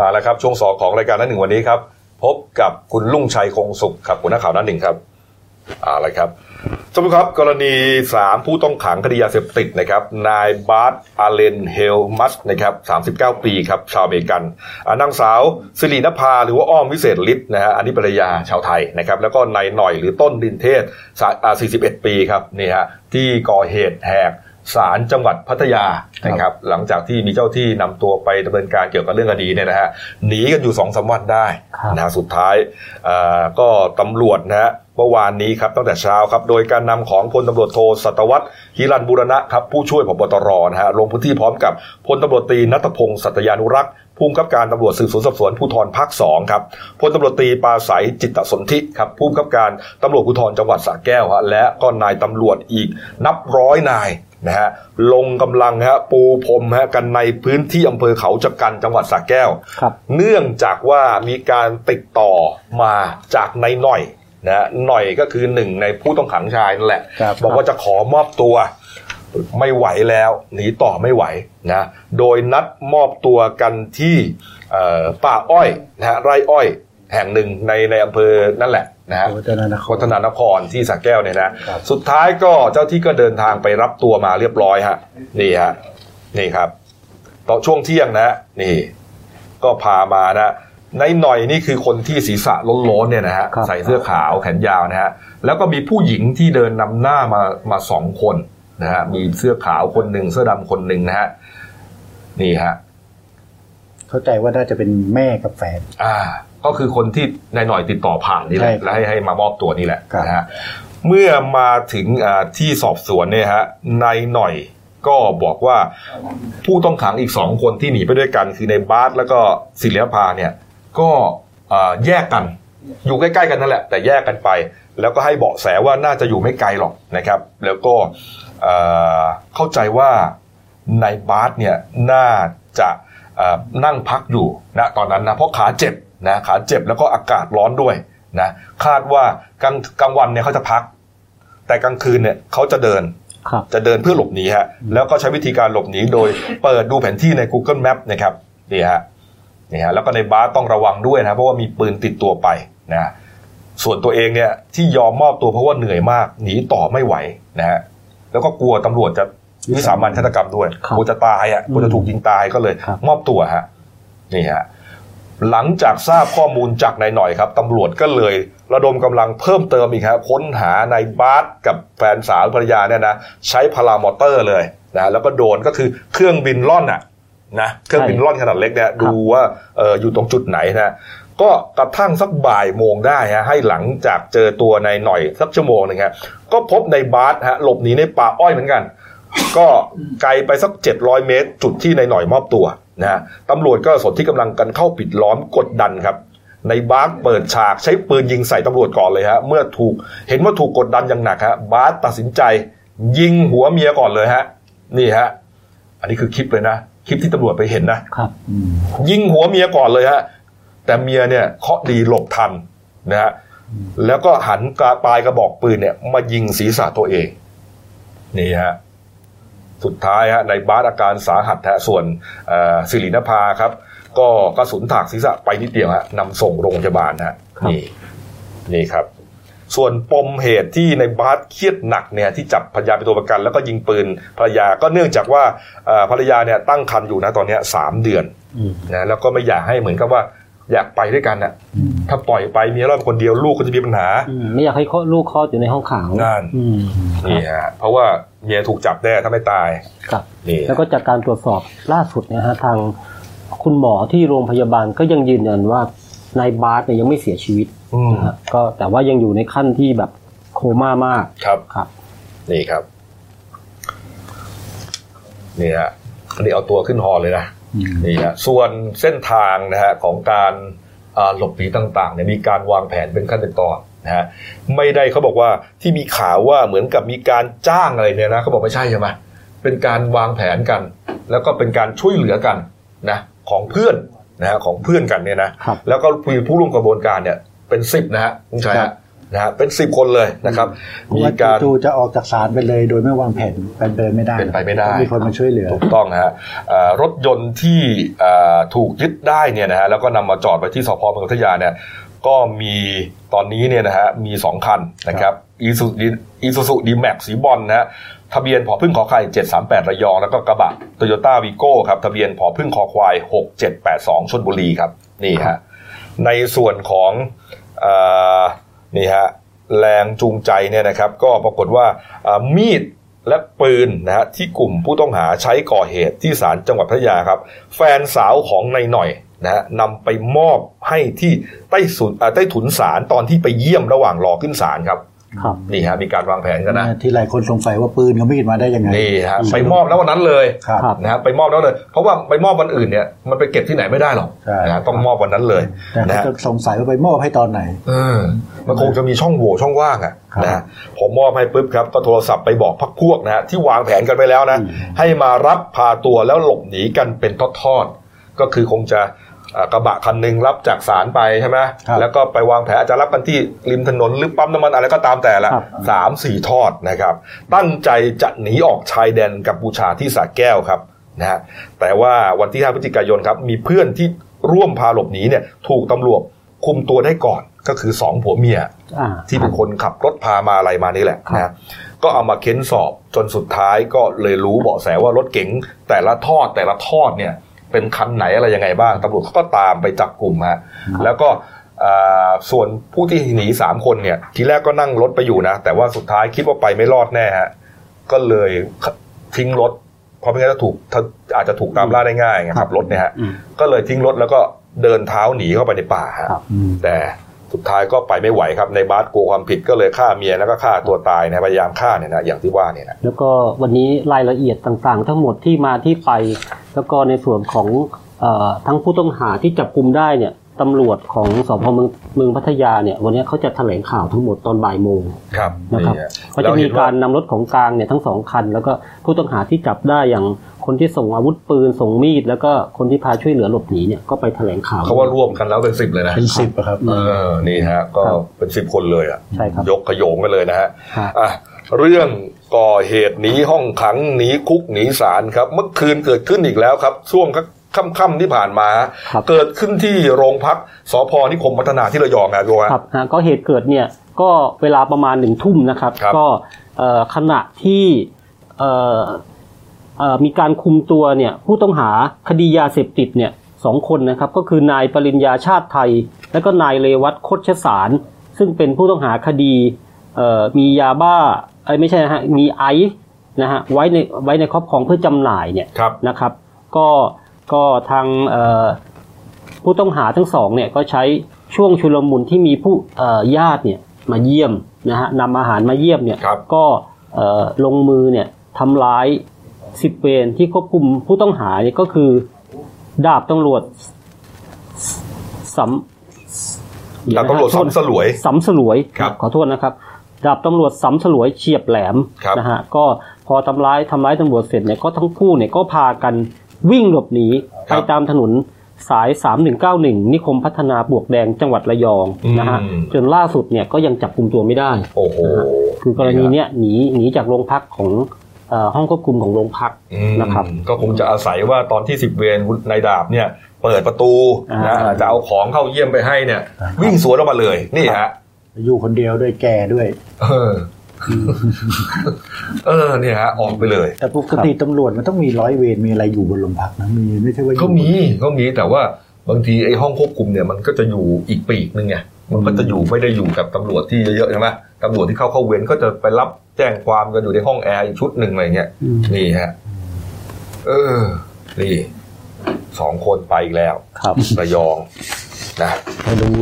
มาแล้วครับ ช่วงสองของรายการหน้าหนึ่งวันนี้ครับ พบกับคุณลุงชัยคงสุขครับหัวหน้าข่าวหน้าหนึ่งครับอาอะไรครับสมมติครับ กรณีสามผู้ต้องขังคดียาเสพติดนะครับ นายบาร์ตอาเลนเฮลมัสนะครับ 39 ปีครับ ชาวอเมริกันนางสาวสิรินภา หรือว่าอ้อมวิเศษฤทธิ์นะฮะอันนี้ภรรยาชาวไทยนะครับ แล้วก็นายหน่อยหรือต้นดินเทศ 41 ปีครับนี่ฮะที่ก่อเหตุแหก ศาลจังหวัดพัทยานะครับหลังจากที่มีเจ้าที่นำตัวไปดำเนินการเกี่ยวกับเรื่องคดีเนี่ยนะฮะหนีกันอยู่สองสาวันได้นะสุดท้ายก็ตำรวจนะฮะเมื่อวานนี้ครับตั้งแต่เช้าครับโดยการนำของพลตำรวจโทสัตวัตรฮิรันบุรณะครับผู้ช่วยผบตรนะฮะลงพื้นที่พร้อมกับพลตำรวจตีนัทพงศ์สัตยานุรักษ์ผู้กำกับการตำรวจสืบสวนสอบสวนภูธรภาคสองครับพลตำรวจตีปาศัยจิตสนธิครับผู้กำกับการตำรวจภูธรจังหวัดสระแก้วฮะและก็นายตำรวจอีกนับร้อยนาย นะฮะลงกำลังฮะปูพรมฮะกันในพื้นที่อำเภอเขาจักกันจังหวัดสระแก้ว เนื่องจากว่ามีการติดต่อมาจากนายหน่อยนะหน่อยก็คือหนึ่งในผู้ต้องขังชายนั่นแหละบอกว่าจะขอมอบตัว ไม่ไหวแล้วหนีต่อไม่ไหวนะโดยนัดมอบตัวกันที่ป่าอ้อยนะฮะไร่อ้อย แห่งหนึ่งในในอำเภอนั่นแหละ นะฮะวัฒนานครวัฒนานครที่สักแก้วเนี่ยนะสุดท้ายก็เจ้าที่ก็เดินทางไปรับตัวมาเรียบร้อยฮะนี่ฮะนี่ครับตอนช่วงเที่ยงนะนี่ ก็พามานะในหน่อยนี่คือคนที่ศีรษะล้นๆเนี่ยนะฮะใส่เสื้อขาวแขนยาวนะฮะแล้วก็มีผู้หญิงที่เดินนำหน้ามามาสองคนนะฮะมีเสื้อขาวคนหนึ่งเสื้อดำคนหนึ่งนะฮะนี่ฮะเข้าใจว่าน่าจะเป็นแม่กับแฟน อ่า ก็คือคนที่นายหน่อยติดต่อผ่านนี่แหละ แล้วให้ให้มามอบตัวนี่แหละนะฮะเมื่อมาถึงที่สอบสวนเนี่ยฮะนายหน่อยก็บอกว่าผู้ต้องขังอีกสองคนที่หนีไปด้วยกัน คือในบาสแล้วก็ศิลปาเนี่ยก็แยกกัน อยู่ใกล้ๆกันนั่นแหละ แต่แยกกันไป แล้วก็ให้เบาะแสว่าน่าจะอยู่ไม่ไกลหรอกนะครับ แล้วก็เข้าใจว่าในบาสเนี่ยน่าจะนั่งพักอยู่นะตอนนั้นนะเพราะขาเจ็บ นะขาเจ็บแล้วก็อากาศร้อนด้วยนะคาดว่ากลางกลางวันเนี่ยเขาจะพัก แต่กลางคืนเนี่ยเขาจะเดินจะเดินเพื่อหลบหนีฮะแล้วก็ใช้วิธีการหลบหนีโดยเปิดดูแผนที่ใน Google Map นะครับนี่ฮะนี่ฮะแล้วก็ในบาสต้องระวังด้วยนะเพราะว่ามีปืนติดตัวไปนะส่วนตัวเองเนี่ยที่ยอมมอบตัวเพราะว่าเหนื่อยมาก หนีต่อไม่ไหวนะฮะแล้วก็กลัวตำรวจจะวิสามันฆาตกรรมด้วยกลัวจะตายอะกลัวจะถูกยิงตายก็เลย มอบตัวฮะนี่ฮะ หลังจากทราบข้อมูลจากนายหน่อยครับตำรวจก็เลย ระดมกำลังเพิ่มเติมอีกครับค้นหานายบาสกับแฟนสาวภรรยาเนี่ยนะใช้พารามอเตอร์เลยนะแล้วก็โดนก็คือเครื่องบินล่อนอะนะเครื่องบินร่อนขนาดเล็กเนี่ยดูว่าเอออยู่ตรงจุดไหนนะก็กระทั่งสักบ่ายโมงได้ฮะให้หลังจากเจอตัวในหน่อยสักชั่วโมงหนึ่งฮะก็พบในบาสฮะหลบหนีในป่าอ้อยเหมือนกัน ก็ไกลไปสัก 700 เมตร จุดที่ในหน่อยมอบตัว นะตำรวจก็สนที่กำลังกันเข้าปิดล้อมกดดันครับ ในบาสเปิดฉากใช้ปืนยิงใส่ตำรวจก่อนเลยฮะเมื่อถูกเห็นว่าถูกกดดันอย่างหนักฮะบาสตัดสินใจ ยิงหัวเมียก่อนเลยฮะ นี่ฮะ อันนี้คือคลิปเลยนะคลิปที่ตำรวจไปเห็นนะครับยิงหัวเมียก่อนเลยฮะแต่เมียเนี่ยเคาะดีหลบทันนะฮะแล้วก็หันกระปลายกระบอกปืนเนี่ย มายิงศีรษะตัวเอง นี่ฮะ สุดท้ายฮะในบาสอาการสาหัสฮะส่วนสิรินภาครับ ก็กระสุนถากศีรษะไปนิดเดียวฮะนำส่งโรงพยาบาลฮะนี่นี่ครับ ส่วนปมเหตุที่ในบาสเครียดหนักเนี่ยที่จับภรรยาเป็นตัวประกัน แล้วก็ยิงปืนภรรยาก็เนื่องจากว่าภรรยาเนี่ยตั้งครรภ์อยู่นะตอนนี้สามเดือนนะแล้วก็ไม่อยากให้เหมือนกับว่า อยากไปด้วยกันอะถ้าปล่อยไปมีรอดคนเดียวลูกก็จะมีปัญหาไม่อยากให้ลูกคลอดอยู่ในห้องขังนั่นนี่ฮะเพราะว่าเมียถูกจับแน่ถ้าไม่ตายครับนี่แล้วก็จากการตรวจสอบล่าสุดนะฮะทางคุณหมอที่โรงพยาบาลก็ยังยืนยันว่านายบาสเนี่ยยังไม่เสียชีวิตนะฮะก็แต่ว่ายังอยู่ในขั้นที่แบบโคม่ามากครับครับ นี่ครับนี่ฮะอันนี้เอาตัวขึ้นหอเลยนะ นี่ฮะส่วนเส้นทางนะฮะของการหลบหนีต่างๆเนี่ยมีการวางแผนเป็นขั้นเป็นตอนนะฮะไม่ได้เขาบอกว่าที่มีข่าวว่าเหมือนกับมีการจ้างอะไรเนี่ยนะเขาบอกไม่ใช่ใช่ไหมเป็นการวางแผนกัน แล้วก็เป็นการช่วยเหลือกันนะของเพื่อนนะฮะของเพื่อนกันเนี่ยนะครับแล้วก็มีผู้ร่วมกระบวนการเนี่ยเป็นสิบนะฮะคุณชัยครัฮะบ นะฮะเป็นสิบคนเลยนะครับเพราะมีว่าการจู่ๆจะออกจากศาลไปเลย โดยไม่วางแผนเป็นไปไม่ได้เป็นไปไม่ได้ต้องมีคนมาช่วยเหลือถูกต้องฮะเอ่อรถยนต์ที่เอ่อถูกยึดได้เนี่ยนะฮะแล้วก็นำมาจอดไว้ที่สพเมืองพัทยาเนี่ยก็มีตอนนี้เนี่ยนะฮะมีสองคันนะครับอีซูอีซูซูดีแม็กสีบอลนะฮะทะเบียนผอพึ่งขอไข่738 ระยอง แล้วก็กระบะโตโยต้าวีโก้ครับ ทะเบียนผอพึ่งคอควาย 6782ชลบุรีครับ นี่ฮะในส่วนของเอ่อ นี่ฮะแรงจูงใจเนี่ยนะครับก็ปรากฏว่ามีดและปืนนะฮะที่กลุ่มผู้ต้องหาใช้ก่อเหตุที่ศาลจังหวัดพัทยาครับ แฟนสาวของนายหน่อยนะฮะนำไปมอบให้ที่ใต้สุนอ่าใต้ถุนศาลตอนที่ไปเยี่ยมระหว่างรอขึ้นศาลครับ นี่ฮะมีการวางแผนกันนะที่หลายคนสงสัยว่าปืนเขาไม่กินมาได้ยังไงนี่ฮะไปมอบแล้ววันนั้นเลยครับครับนะฮะไปมอบแล้วเลย เพราะว่าไปมอบวันอื่นเนี่ยมันไปเก็บที่ไหนไม่ได้หรอกใช่นะฮะต้องมอบวันนั้นเลยแต่นะเขาฮะจะสงสัยว่าไปมอบให้ตอนไหนเออมันคงจะมีช่องโหว่ช่องว่างอะครับนะฮะผมมอบให้ปุ๊บครับก็โทรศัพท์ไปบอกพักพวกนะฮะที่วางแผนกันไปแล้วนะอืมให้มารับพาตัวแล้วหลบหนีกันเป็นทอดๆก็คือคงจะอ่า กระบะคันหนึ่งรับจากศาลไปใช่ไหมครับแล้วก็ไปวางแผนอาจจะรับกันที่ริมถนนหรือปั๊มน้ำมันอะไรก็ตามแต่ละครับสามสี่ทอดนะครับ ตั้งใจจะหนีออกชายแดนกัมพูชาที่สระแก้วครับนะฮะแต่ว่าวันที่ 5 พฤศจิกายนครับ มีเพื่อนที่ร่วมพาหลบหนีเนี่ย ถูกตำรวจคุมตัวได้ก่อนก็คือสองผัวเมียอ่าที่เป็นคนขับรถพามาอะไรมานี่แหละครับนะก็เอามาเค้นสอบจนสุดท้ายก็เลยรู้เบาะแสว่ารถเก๋งแต่ละทอดแต่ละทอดเนี่ย เป็นคันไหนอะไรยังไงบ้างตำรวจเขาก็ตามไปจับกลุ่มฮะแล้วก็อ่าส่วนผู้ที่หนีสามคนเนี่ย ทีแรกก็นั่งรถไปอยู่นะ แต่ว่าสุดท้ายคิดว่าไปไม่รอดแน่ฮะก็เลยทิ้งรถ เพราะไม่งั้นจะถูกอาจจะถูกตามล่าได้ง่ายไงครับรถเนี่ยฮะอืมก็เลยทิ้งรถแล้วก็เดินเท้าหนีเข้าไปในป่าฮะครับอืมแต่ สุดท้ายก็ไปไม่ไหวครับในบาสกลัวความผิดก็เลยฆ่าเมียแล้วก็ฆ่าตัวตายนะพยายามฆ่าเนี่ยนะอย่างที่ว่าเนี่ยนะแล้วก็วันนี้รายละเอียดต่างๆ ทั้งหมดที่มาที่ไป แล้วก็ในส่วนของเอ่อทั้งผู้ต้องหาที่จับกลุ่มได้เนี่ยตำรวจของสพเมืองเมืองพัทยาเนี่ยวันนี้เขาจะแถลงข่าวทั้งหมดตอนบ่ายโมงครับนะครับฮก็จะมีการนำรถของกลางเนี่ยทั้งสองคัน แล้วก็ผู้ต้องหาที่จับได้อย่าง คนที่ส่งอาวุธปืนส่งมีด แล้วก็คนที่พาช่วยเหลือหลบหนีเนี่ยก็ไปแถลงข่าวเขาว่าร่วมกันแล้วเป็นสิบเลยนะเป็นสิบอะครับเออนี่ฮะก็ครับเป็นสิบคนเลยอะใช่ครับยกขโยงกันเลยนะฮะฮะอะเรื่องก่อเหตุหนีห้องขังหนีคุกหนีศาลครับ เมื่อคืนเกิดขึ้นอีกแล้วครับ ช่วงค่ำๆที่ผ่านมาครับเกิดขึ้นที่โรงพักสพนิคมพัฒนาที่ระยองนะโยฮะครับฮะก็เหตุเกิดเนี่ยก็เวลาประมาณหนึ่งทุ่มนะครับครับก็เอ่อขณะที่เอ่อเอ่อ มีการคุมตัวเนี่ยผู้ต้องหาคดียาเสพติดเนี่ยสองคนนะครับก็คือนายปริญญาชาติไทย และก็นายเลวัตโคชสาร ซึ่งเป็นผู้ต้องหาคดีเอ่อมียาบ้าเอ้ยไม่ใช่นะฮะมีไอซ์นะฮะไว้ในไว้ในครอบครองเพื่อจำหน่ายเนี่ยครับนะครับ ก็ก็ทางเอ่อผู้ต้องหาทั้งสองเนี่ยก็ใช้ช่วงชุลมุนที่มีผู้เอ่อญาติเนี่ยมาเยี่ยมนะฮะนำอาหารมาเยี่ยมเนี่ยครับก็เอ่อลงมือเนี่ยทำร้าย สิบเวรที่ควบคุมผู้ต้องหาเนี่ยก็คือ ดาบตำรวจสำดาบตำรวจสำสลวยสำสลวยครับขอโทษนะครับ ดาบตำรวจสำสลวยเฉียบแหลมครับนะฮะก็พอทำร้ายทำร้ายตำรวจเสร็จเนี่ยก็ทั้งคู่เนี่ยก็พากันวิ่งหลบหนีครัไปบตามถนนสาย 3191 นิคมพัฒนาบวกแดงจังหวัดระยองนะฮะอืมจนล่าสุดเนี่ยก็ยังจับกลุ่มตัวไม่ได้ โอ้โหคือกรณีเนี้ยหนีหนีจากโรงพักของเอ่อ ห้องควบคุมของโรงพักอืมนะครับ ก็คงจะอาศัยว่าตอนที่สิบเวรนายดาบเนี่ย เปิดประตูนะอ่าจะเอาของเข้าเยี่ยมไปให้เนี่ยครับวิ่งสวนออกมาเลยนี่ฮะอยู่คนเดียวด้วยแก่ด้วย เออ เออเนี่ยฮะออกไปเลย แต่ปกติตำรวจมันต้องมีร้อยเวรมีอะไรอยู่บนโรงพักนะมีไม่ใช่ว่าอยู่ก็มีก็มีแต่ว่าบางทีไอ้ห้องควบคุมเนี่ยมันก็จะอยู่อีกปีกนึงไงมันก็จะอยู่ไม่ได้อยู่กับตำรวจที่เยอะๆใช่ไหม ตำรวจที่เข้าเข้าเวรก็จะไปรับแจ้งความกันอยู่ในห้องแอร์อีกชุดหนึ่งอะไรเงี้ยอืมนี่ฮะเออ นี่สองคนไปอีกแล้ว ครับระยองนะไม่รู้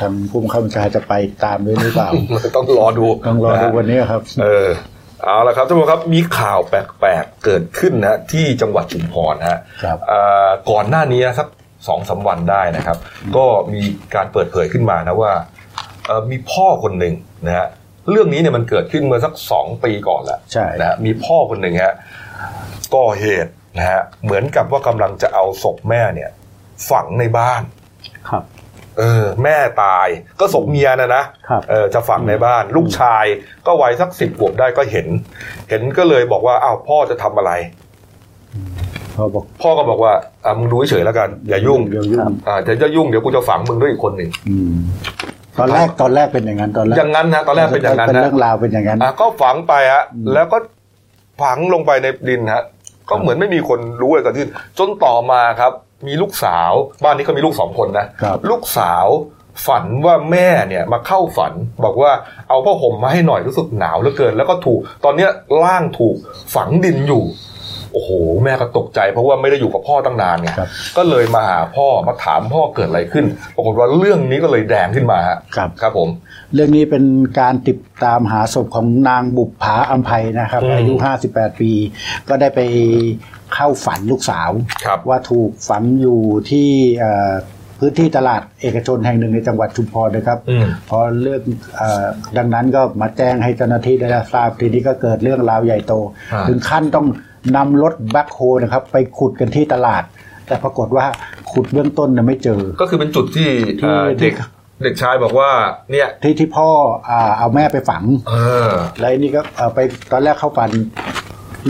ทางผู้บังคับบัญชาจะไปตามด้วยหรือเปล่า ต้องรอดูต้องรอดูนะวันนี้ครับ เออเอาละครับท่านผู้ชมครับมีข่าวแปลกๆเกิดขึ้นนะที่จังหวัดชุมพรฮะครับเอ่อก่อนหน้านี้สักสองสามวันได้นะครับ ก็มีการเปิดเผยขึ้นมานะว่าเอ่อ มีพ่อคนหนึ่งนะฮะเรื่องนี้เนี่ยมันเกิดขึ้นเมื่อสักสองปีก่อนแล้วใช่นะฮะมีพ่อคนหนึ่งฮะก่อเหตุนะฮะเหมือนกับว่ากำลังจะเอาศพแม่เนี่ย ฝังในบ้านครับ เออ แม่ตายก็ศพเมียนะนะครับเออจะฝังในบ้าน ลูกชายก็วัยสักสิบขวบได้ก็เห็น เห็นก็เลยบอกว่าอ้าวพ่อจะทำอะไรพอบอกพ่อก็บอกว่าอะมึงดูเฉยๆแล้วกัน อย่ายุ่งเดี๋ยวยุ่งอ่าเดี๋ยวจะยุ่งเดี๋ยวกูจะฝังมึงด้วยอีกคนหนึ่งอืม ตอนแรกตอนแรกเป็นอย่างนั้นตอนแรกอย่างนั้นนะตอนแรกเป็นอย่างนั้นเป็นนะเรื่องราวเป็นอย่างนั้นอะก็ฝังไปฮะอืมแล้วก็ฝังลงไปในดินฮะก็เหมือนไม่มีคนรู้อะไรกันที่จนต่อมาครับ มีลูกสาวบ้านนี้เขามีลูกสองคนนะครับลูกสาวฝันว่าแม่เนี่ยมาเข้าฝันบอกว่าเอาผ้าห่มมาให้หน่อยรู้สึกหนาวเหลือเกิน แล้วก็ถูกตอนเนี้ยร่างถูกฝังดินอยู่ โอ้โห แม่ก็ตกใจเพราะว่าไม่ได้อยู่กับพ่อตั้งนานไงครับก็เลยมาหาพ่อมาถามพ่อเกิดอะไรขึ้นปรากฏว่าเรื่องนี้ก็เลยแดงขึ้นมาฮะครับครับผม เรื่องนี้เป็นการติดตามหาศพของนางบุปผาอัมภัยนะครับอืมอายุ 58 ปี ก็ได้ไปเข้าฝันลูกสาวครับว่าถูกฝังอยู่ที่เอ่อพื้นที่ตลาดเอกชนแห่งหนึ่งในจังหวัดชุมพรนะครับอืมพอเรื่องเออดังนั้นก็มาแจ้งให้เจ้าหน้าที่ได้รับทราบทีนี้ก็เกิดเรื่องราวใหญ่โตอ่าถึงขั้นต้อง นำรถแบ็คโฮนะครับ ไปขุดกันที่ตลาด แต่ปรากฏว่าขุดเบื้องต้นน่ะไม่เจอ ก็คือเป็นจุดที่ที่ เอ่อที่เด็กเด็กชายบอกว่าเนี่ยที่ที่พ่ออาเอาแม่ไปฝัง เออ แล้วไอ้นี่ก็เอาไปตอนแรกเข้าฝัน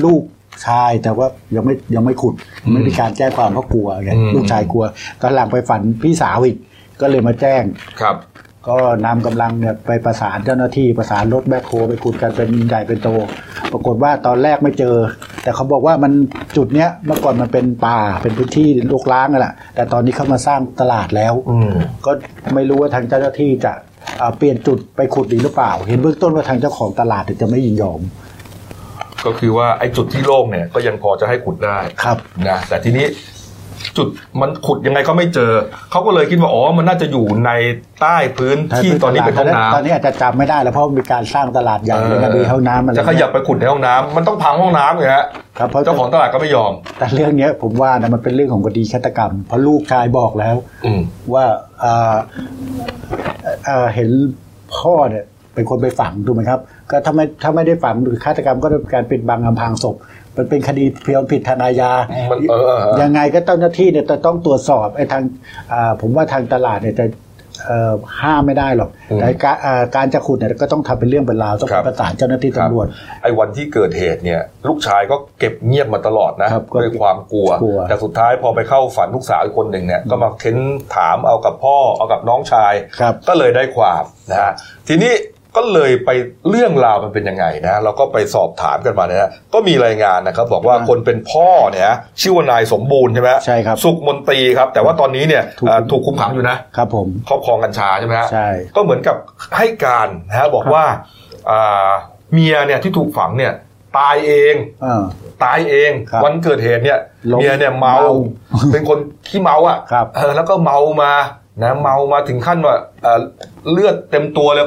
ลูกชายแต่ว่ายังไม่ยังไม่ขุดอืมไม่มีการแจ้งความเพราะกลัวไงอืม ลูกชายกลัวตอนหลังไปฝันพี่สาวอีกก็เลยมาแจ้ง ครับ ก็นำกำลังเนี่ยไปประสานเจ้าหน้าที่ประสานรถแบ็คโฮไปขุดกันเป็นใหญ่เป็นโต ปรากฏว่าตอนแรกไม่เจอ แต่เขาบอกว่ามันจุดเนี้ยเมื่อก่อนมันเป็นป่าเป็นพื้นที่รกร้างนั่นแหละแต่ตอนนี้เขามาสร้างตลาดแล้วอืมก็ไม่รู้ว่าทางเจ้าหน้าที่จะอ่าเปลี่ยนจุดไปขุดอีกหรือเปล่า เห็นเบื้องต้นว่าทางเจ้าของตลาดเนี่ยจะไม่ยินยอม ก็คือว่าไอ้จุดที่โล่งเนี่ยก็ยังพอจะให้ขุดได้ครับนะแต่ทีนี้ จุดมันขุดยังไงก็ไม่เจอ เขาก็เลยคิดว่าอ๋อมันน่าจะอยู่ในใต้พื้นที่ตอนนี้เป็นห้องน้ำตอนนี้อาจจะจำไม่ได้แล้วเพราะมีการสร้างตลาดใหญ่เลยนะมีห้องน้ำอะไรจะขยับไปขุดในห้องน้ำมันต้องพังห้องน้ำไงฮะครับเพราะเจ้าของตลาดก็ไม่ยอม แต่เรื่องเนี้ยผมว่านะมันเป็นเรื่องของคดีฆาตกรรม เพราะลูกชายบอกแล้วอืมว่าเอ่อเอ่อเห็นพ่อเนี่ยเป็นคนไปฝังถูกไหมครับ ก็ถ้าไม่ถ้าไม่ได้ฝังหรือฆาตกรรมก็เป็นการปิดบังอำพรางศพ มันเป็นคดีเพียงผิดทางอาญามันเออเออเออยังไงก็เจ้าหน้าที่เนี่ยจะต้องตรวจสอบไอ้ทางอ่าผมว่าทางตลาดเนี่ยจะเอ่อห้ามไม่ได้หรอกอืมแต่การอ่าการจะขุดเนี่ยก็ต้องทำเป็นเรื่องเป็นราวต้องครับประสานเจ้าหน้าที่ครับตำรวจ ไอ้วันที่เกิดเหตุเนี่ย ลูกชายก็เก็บเงียบมาตลอดนะครับก็ด้วยความกลัวกลัว แต่สุดท้ายพอไปเข้าฝันลูกสาวอีกคนหนึ่งเนี่ยก็มาเค้นถามเอากับพ่อเอากับน้องชายครับก็เลยได้ความนะฮะทีนี้ ก็เลยไปเรื่องราวมันเป็นยังไงนะ เราก็ไปสอบถามกันมาเนี่ยนะก็มีรายงานนะครับ บอกว่าอ่าคนเป็นพ่อเนี่ยชื่อว่านายสมบูรณ์ใช่ไหมใช่ครับสุขมนตรีครับ แต่ว่าตอนนี้เนี่ยถูกอ่าถูกคุมขังอยู่นะครับผมครอบครองกัญชาใช่ไหมฮะใช่ก็เหมือนกับให้การนะฮะบอกว่าอ่าเมียเนี่ยที่ถูกฝังเนี่ยตายเองเออตายเองครับวันเกิดเหตุเนี่ยล้มเมียเนี่ยเมาเมา เป็นคนขี้เมาอะครับเออแล้วก็เมามานะเมามาถึงขั้นว่าเอ่อเลือดเต็มตัวเลย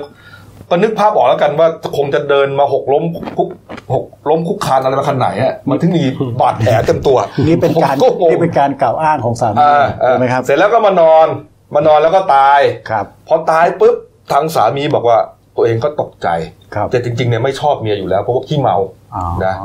ก็นึกภาพออกแล้วกันว่าคงจะเดินมาหกล้มคุกหกล้มคุกคานอะไรมาขนาดไหนอะมันถึงมีบาดแผลเต็มตัวนี่เป็นการผมงงนี่เป็นการกล่าวอ้างของสามีอ่าอ่าใช่ไหมครับ เสร็จแล้วก็มานอนมานอนแล้วก็ตายครับพอตายปุ๊บทางสามีบอกว่าตัวเองก็ตกใจครับแต่จริงๆเนี่ยไม่ชอบเมียอยู่แล้วเพราะว่าขี้เมาอ๋อนะ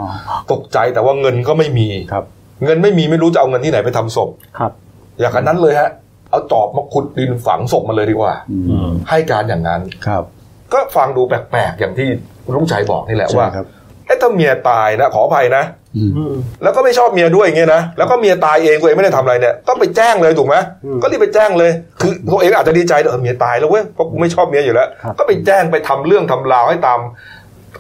ตกใจแต่ว่าเงินก็ไม่มีครับ เงินไม่มีไม่รู้จะเอาเงินที่ไหนไปทำศพครับ อย่างนั้นเลยฮะ เอาจอบมาขุดดินฝังศพมาเลยดีกว่าอืมให้การอย่างนั้นครับ ก็ฟังดูแปลกๆอย่างที่ลุงชัยบอกนี่แหละใช่ว่าครับเอ๊ะถ้าเมียตายนะขออภัยนะอืมอืมแล้วก็ไม่ชอบเมียด้วยอย่างเงี้ยนะแล้วก็เมียตายเองตัวเองไม่ได้ทำอะไรเนี่ยก็ไปแจ้งเลยถูกไหมอืมก็รีบไปแจ้งเลย คือตัวเองอาจจะดีใจเออเมียตายแล้วเว้ยเพราะกูไม่ชอบเมียอยู่แล้วครับก็ไปแจ้งไปทำเรื่องทำราวให้ตาม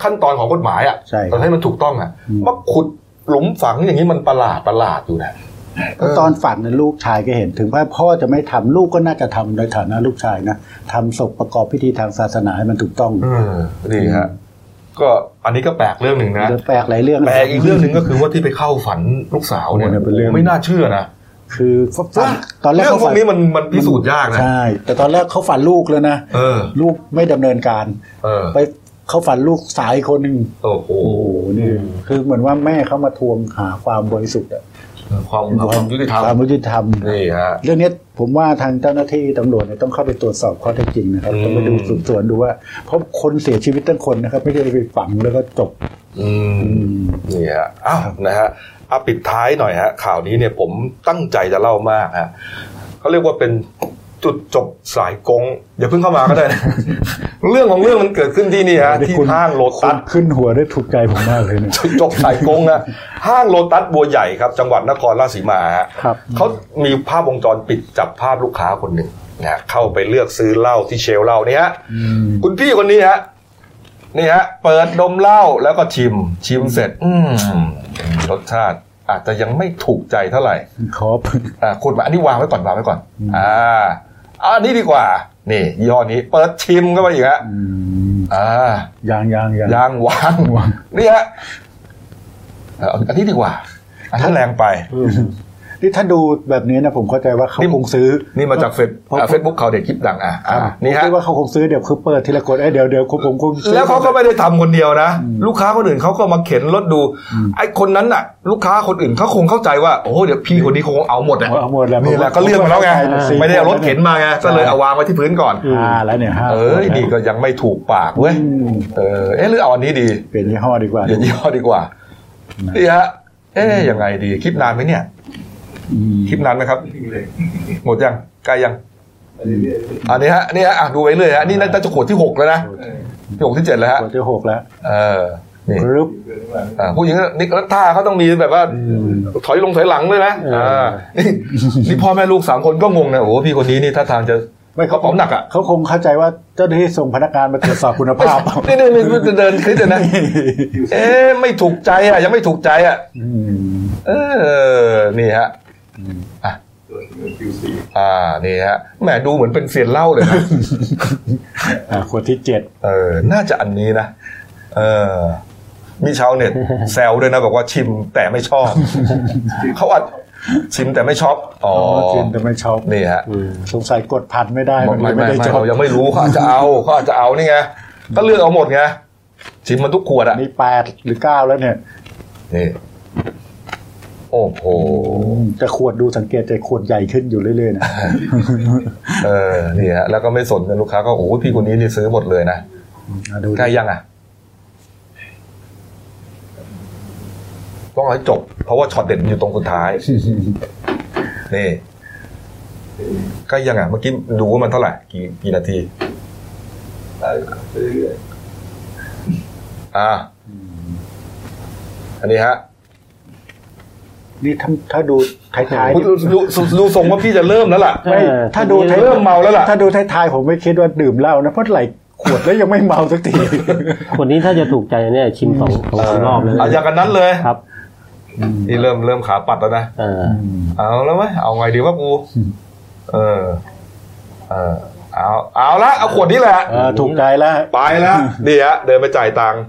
ขั้นตอนของกฎหมายอะใช่ครับตอนให้มันถูกต้องอะอืมมาขุดหลุมฝังอย่างนี้มันประหลาดประหลาดอยู่นะ แล้วตอนฝันเนี่ยลูกชายก็เห็นถึงว่าพ่อจะไม่ทำลูกก็น่าจะทำในฐานะลูกชายนะทำศพประกอบพิธีทางศาสนาให้มันถูกต้องเออนี่ฮะก็อันนี้ก็แปลกเรื่องหนึ่งนะเรื่องแปลกหลายเรื่องแปลกอีกเรื่องหนึ่งก็คือว่าที่ไปเข้าฝันลูกสาวเนี่ยโอ้เนี่ยเป็นเรื่องไม่น่าเชื่อนะคือฝันตอนแรกเรื่องเขาพวฝักนนี้มันมันพิสูจน์ยากนะใช่แต่ตอนแรกเขาฝันลูกแล้วนะเออลูกไม่ดำเนินการเออไปเขาฝันลูกสายคนหนึ่งโอ้โหโอ้โหนี่คือเหมือนว่าแม่เขามาทวงหาความบริสุทธิ์อะ ความความยุติธรรมความยุติธรรมนี่ฮะเรื่องนี้ผมว่าทางเจ้าหน้าที่ตำรวจเนี่ยต้องเข้าไปตรวจสอบข้อเท็จจริงนะครับอืมต้องไปดูสืบสวนดูว่า เพราะคนเสียชีวิตตั้งคนนะครับ ไม่ได้ไปฝังแล้วก็จบ อืมนี่ฮะอ้าวนะฮะเอาปิดท้ายหน่อยฮะ ข่าวนี้เนี่ยผมตั้งใจจะเล่ามากฮะเขาเรียกว่าเป็น จุดจบสายกงอย่าเพิ่งเข้ามาก็ได้นะเรื่องของเรื่องมันเกิดขึ้นที่นี่ฮะที่คุณห้างโลคุตัณสขึ้นหัวได้ถูกใจผมมากเลยเนี่ยจบสายกงนะห้างโลตัสบัวใหญ่ครับ จังหวัดนครราชสีมาฮะครับเขามีภาพวงจรปิดจับภาพลูกค้าคนหนึ่งนะฮะเข้าไปเลือกซื้อเหล้าที่เชลฟ์เหล้าเนี่ยฮะคุณพี่คนนี้ฮะนี่ฮะเปิดดมเหล้าแล้วก็ชิม ชิมเสร็จ อืมรสชาติอาจจะยังไม่ถูกใจเท่าไหร่ขอบอ่าคุณมาอันนี้วางไว้ก่อนวางไว้ก่อน อ่าเอาอันนี้ดีกว่า นี่ยี่ห้อนี้เปิดชิมเข้าไปอีกฮะอืมอ่ายางยางยางยางวางวางนี่ฮะเอ่ออันนี้ดีกว่าอันนั้นแรงไป นี่ถ้าดูแบบนี้นะผมเข้าใจว่าเขานี่คงซื้อ นี่มาจากเฟซเพราะเฟซบุ๊กเขาเด็กคลิปดังอะอ่านี่นี่ฮะคิดว่าเขาคงซื้อเดี๋ยวคือเปิดทีละคนเอ้ยเดี๋ยวเดี๋ยวผมคงซื้อแล้วเขาก็ไม่ได้ทำคนเดียวนะ ลูกค้าคนอื่นเขาก็มาเข็นรถดู ไอ้คนนั้นน่ะ ลูกค้าคนอื่นเขาคงเข้าใจว่าโอ้โหเดี๋ยวพี่คนนี้คงเอาหมดอะเอาหมดแล้วนี่แหละก็เลือกมาแล้วไงสี่ไม่ได้เอารถเข็นมาไงก็เลยเอาวางไว้ที่พื้นก่อนอ่าแล้วเนี่ยห้าเอ้ยนี่ก็ยังไม่ถูกปากเว้ยเออเอ๊ะหรือเอาอันนี้ดีเปลี่ยนยี่ห้อดีกว่าเปลี่ยนยี่ห้อดีกว่านี่ฮะเอ๊ะยังไงดีคลิปนานไหมเนี่ยอืม คลิปนานไหมครับหมดยังใกล้ยังอันนี้ฮะนี่ฮะอะดูไปเรื่อยฮะนี่น่าจะขวดที่หกแล้วนะที่หกที่เจ็ดแล้วฮะขวดที่หกแล้ว เออนี่รึบอ่าผู้หญิงนี่แล้วท่าเขาต้องมีแบบว่า ถอยลงถอยหลังด้วยนะอ่านี่นี่พ่อแม่ลูกสามคนก็งงนะโอ้โหพี่คนนี้นี่ท่าทางจะไม่เขาเขาเป๋าหนักอะเขาคงเข้าใจว่าเจ้าหน้าที่ส่งพนักงานมาตรวจสอบคุณภาพนี่นี่นี่จะเดินคลิปเลยนะเอ๊ะไม่ถูกใจอะ ยังไม่ถูกใจอะอืมเออนี่ฮะ อะอ่านี่ฮะแหมดูเหมือนเป็นเซียนเหล้าเลยนะอ่าขวดที่เจ็ดเออ น่าจะอันนี้นะเออมีชาวเน็ตแซวด้วยนะบอกว่าชิมแต่ไม่ชอบเขาอัดชิมแต่ไม่ชอบอ๋อชิมแต่ไม่ชอบนี่ฮะสงสัยกดพันไม่ได้ไม่มันเลยไม่ไม่ไม่ได้จเราบยังไม่รู้เขาอาจจะเอาเขาอาจจะเอานี่ไงก็เลือกเอาหมดไงชิมมันทุกขวดอะนี่แปดหรือเก้าแล้วเนี่ยนี่ โอ้โหจะขวดดูสังเกตจะขวดใหญ่ขึ้นอยู่เรื่อยๆนะเออนี่ฮะแล้วก็ไม่สนกันลูกค้าก็โอ้โหพี่คนนี้นี่ซื้อหมดเลยนะอะดูใกล้ยังอะต้องเอาให้จบ เพราะว่าช็อตเด็ดมันอยู่ตรงสุดท้ายนี่ใกล้ยังอะเมื่อกี้ดูว่ามันเท่าไหร่กี่กี่นาทีอ่าอันนี้ฮะ นี่ถ้าถ้าดูท้ายๆดูนี่ดูดูดูทรงว่าพี่จะเริ่มแล้วล่ะเอไม่อถ้าดูท้ายเริ่มเมาแล้วล่ะถ้าดูท้ายๆผมไม่คิดว่าดื่มเหล้านะเพราะไหลขวดแล้วยังไม่เมาสักทีคนนี้ถ้าจะถูกใจเนี่ยชิมสองสองสามรอบเลยเอาอย่างกันนั้นเลยครับนี่เริ่มเริ่มขาปัดแล้วนะเออเอาแล้วไหมเอาไงดีวะกู เออ เออเอาเอาละเอาขวดนี้แหละเออถูกใจแล้วไปแล้วดีฮะเดินไปจ่ายตังค์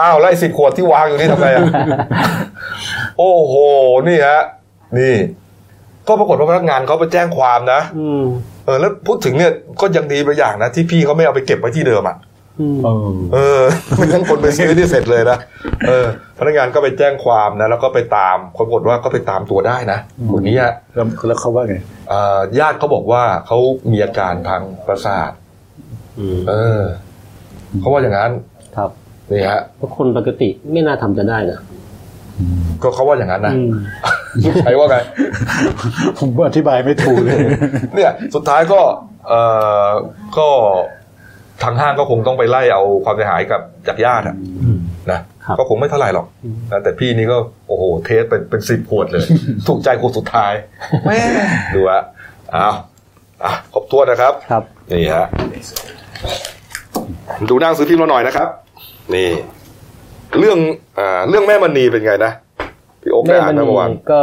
อ้าวแล้วไอ้สิบขวดที่วางอยู่นี่ทำไงอะโอ้โห นี่ฮะ นี่ ก็ปรากฏว่าพนักงานเขาไปแจ้งความนะอืมเออ แล้วพูดถึงเนี่ยก็ยังดีไปอย่างนะ ที่พี่เขาไม่เอาไปเก็บไว้ที่เดิมอะอืมเออเออไม่งั้นคนไปซื้อที่เสร็จเลยนะเออ พนักงานก็ไปแจ้งความนะ แล้วก็ไปตามปรากฏว่าก็ไปตามตัวได้นะคนนี้ฮะแล้วแล้วเขาว่าไงเอ่อญาติเขาบอกว่าเขามีอาการทางประสาทอืมเออเขาว่าอย่างนั้นครับ นี่ฮะเพราะคนปกติไม่น่าทำจะได้นะก็เขาว่าอย่างนั้นนะอืมใครว่าไงผมอธิบายไม่ถูกเลย เนี่ย สุดท้ายก็เอ่อก็ทางห้างก็คงต้องไปไล่เอาความเสียหายกับจากญาติอะนะครับก็คงไม่เท่าไหร่หรอกนะแต่พี่นี่ก็โอ้โห เทสเป็นเป็นสิบขวดเลย ถูกใจขวดสุดท้ายแม่ดูฮะอ้าวอะครบถ้วนนะครับ ครับนี่ฮะดูหนั่งซื้อพิมพ์เราหน่อยนะครับ นี่ เรื่องอ่าเรื่องแม่มณีเป็นไงนะพี่โอ๊คได้แม่อ่านมไหมณีเมื่อวานก็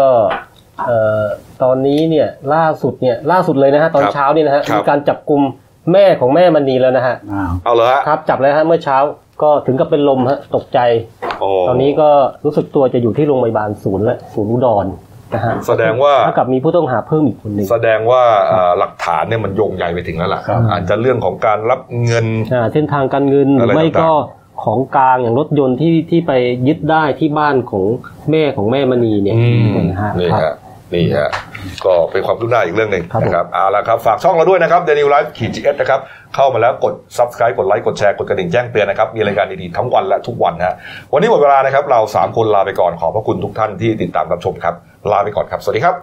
เอ่อตอนนี้เนี่ยล่าสุดเนี่ยล่าสุดเลยนะฮะตอนครับเช้านี่นะฮะครับมีการจับกลุ่มแม่ของแม่มณีแล้วนะฮะอ้าวเอาเลยฮะครับจับแล้วฮะเมื่อเช้าก็ถึงกับเป็นลมฮะตกใจโอ้ตอนนี้ก็รู้สึกตัวจะอยู่ที่โรงพยาบาลศูนย์และศูนย์อุดรนะฮะแสดงว่าเท่ากับมีผู้ต้องหาเพิ่มอีกคนหนึ่งแสดงว่าอ่าหลักฐานเนี่ยมันโยงใหญ่ไปถึงแล้วล่ะครับอาจจะเรื่องของการรับเงินอ่าเส้นทางการเงินหอะรือไรไม่ต่างๆก็ ของกลางอย่างรถยนต์ที่ที่ไปยึดได้ที่บ้านของแม่ของแม่มณีเนี่ยอืมนะฮะนี่ครับฮะนี่ฮะก็เป็นความคืบหน้าอีกเรื่องหนึ่งครับผมนะครับเอาละครับ ฝากช่องเราด้วยนะครับเดนิวไลฟ์ขีดจีเอสนะครับ เข้ามาแล้วกด subscribe กดไลค์กดแชร์กดกระดิ่งแจ้งเตือนนะครับ มีรายการดีๆ ทั้งวันและทุกวันนะฮะวันนี้หมดเวลานะครับ เรา 3 คนลาไปก่อนขอบพระคุณทุกท่านที่ติดตามรับชมครับ ลาไปก่อนครับ สวัสดีครับ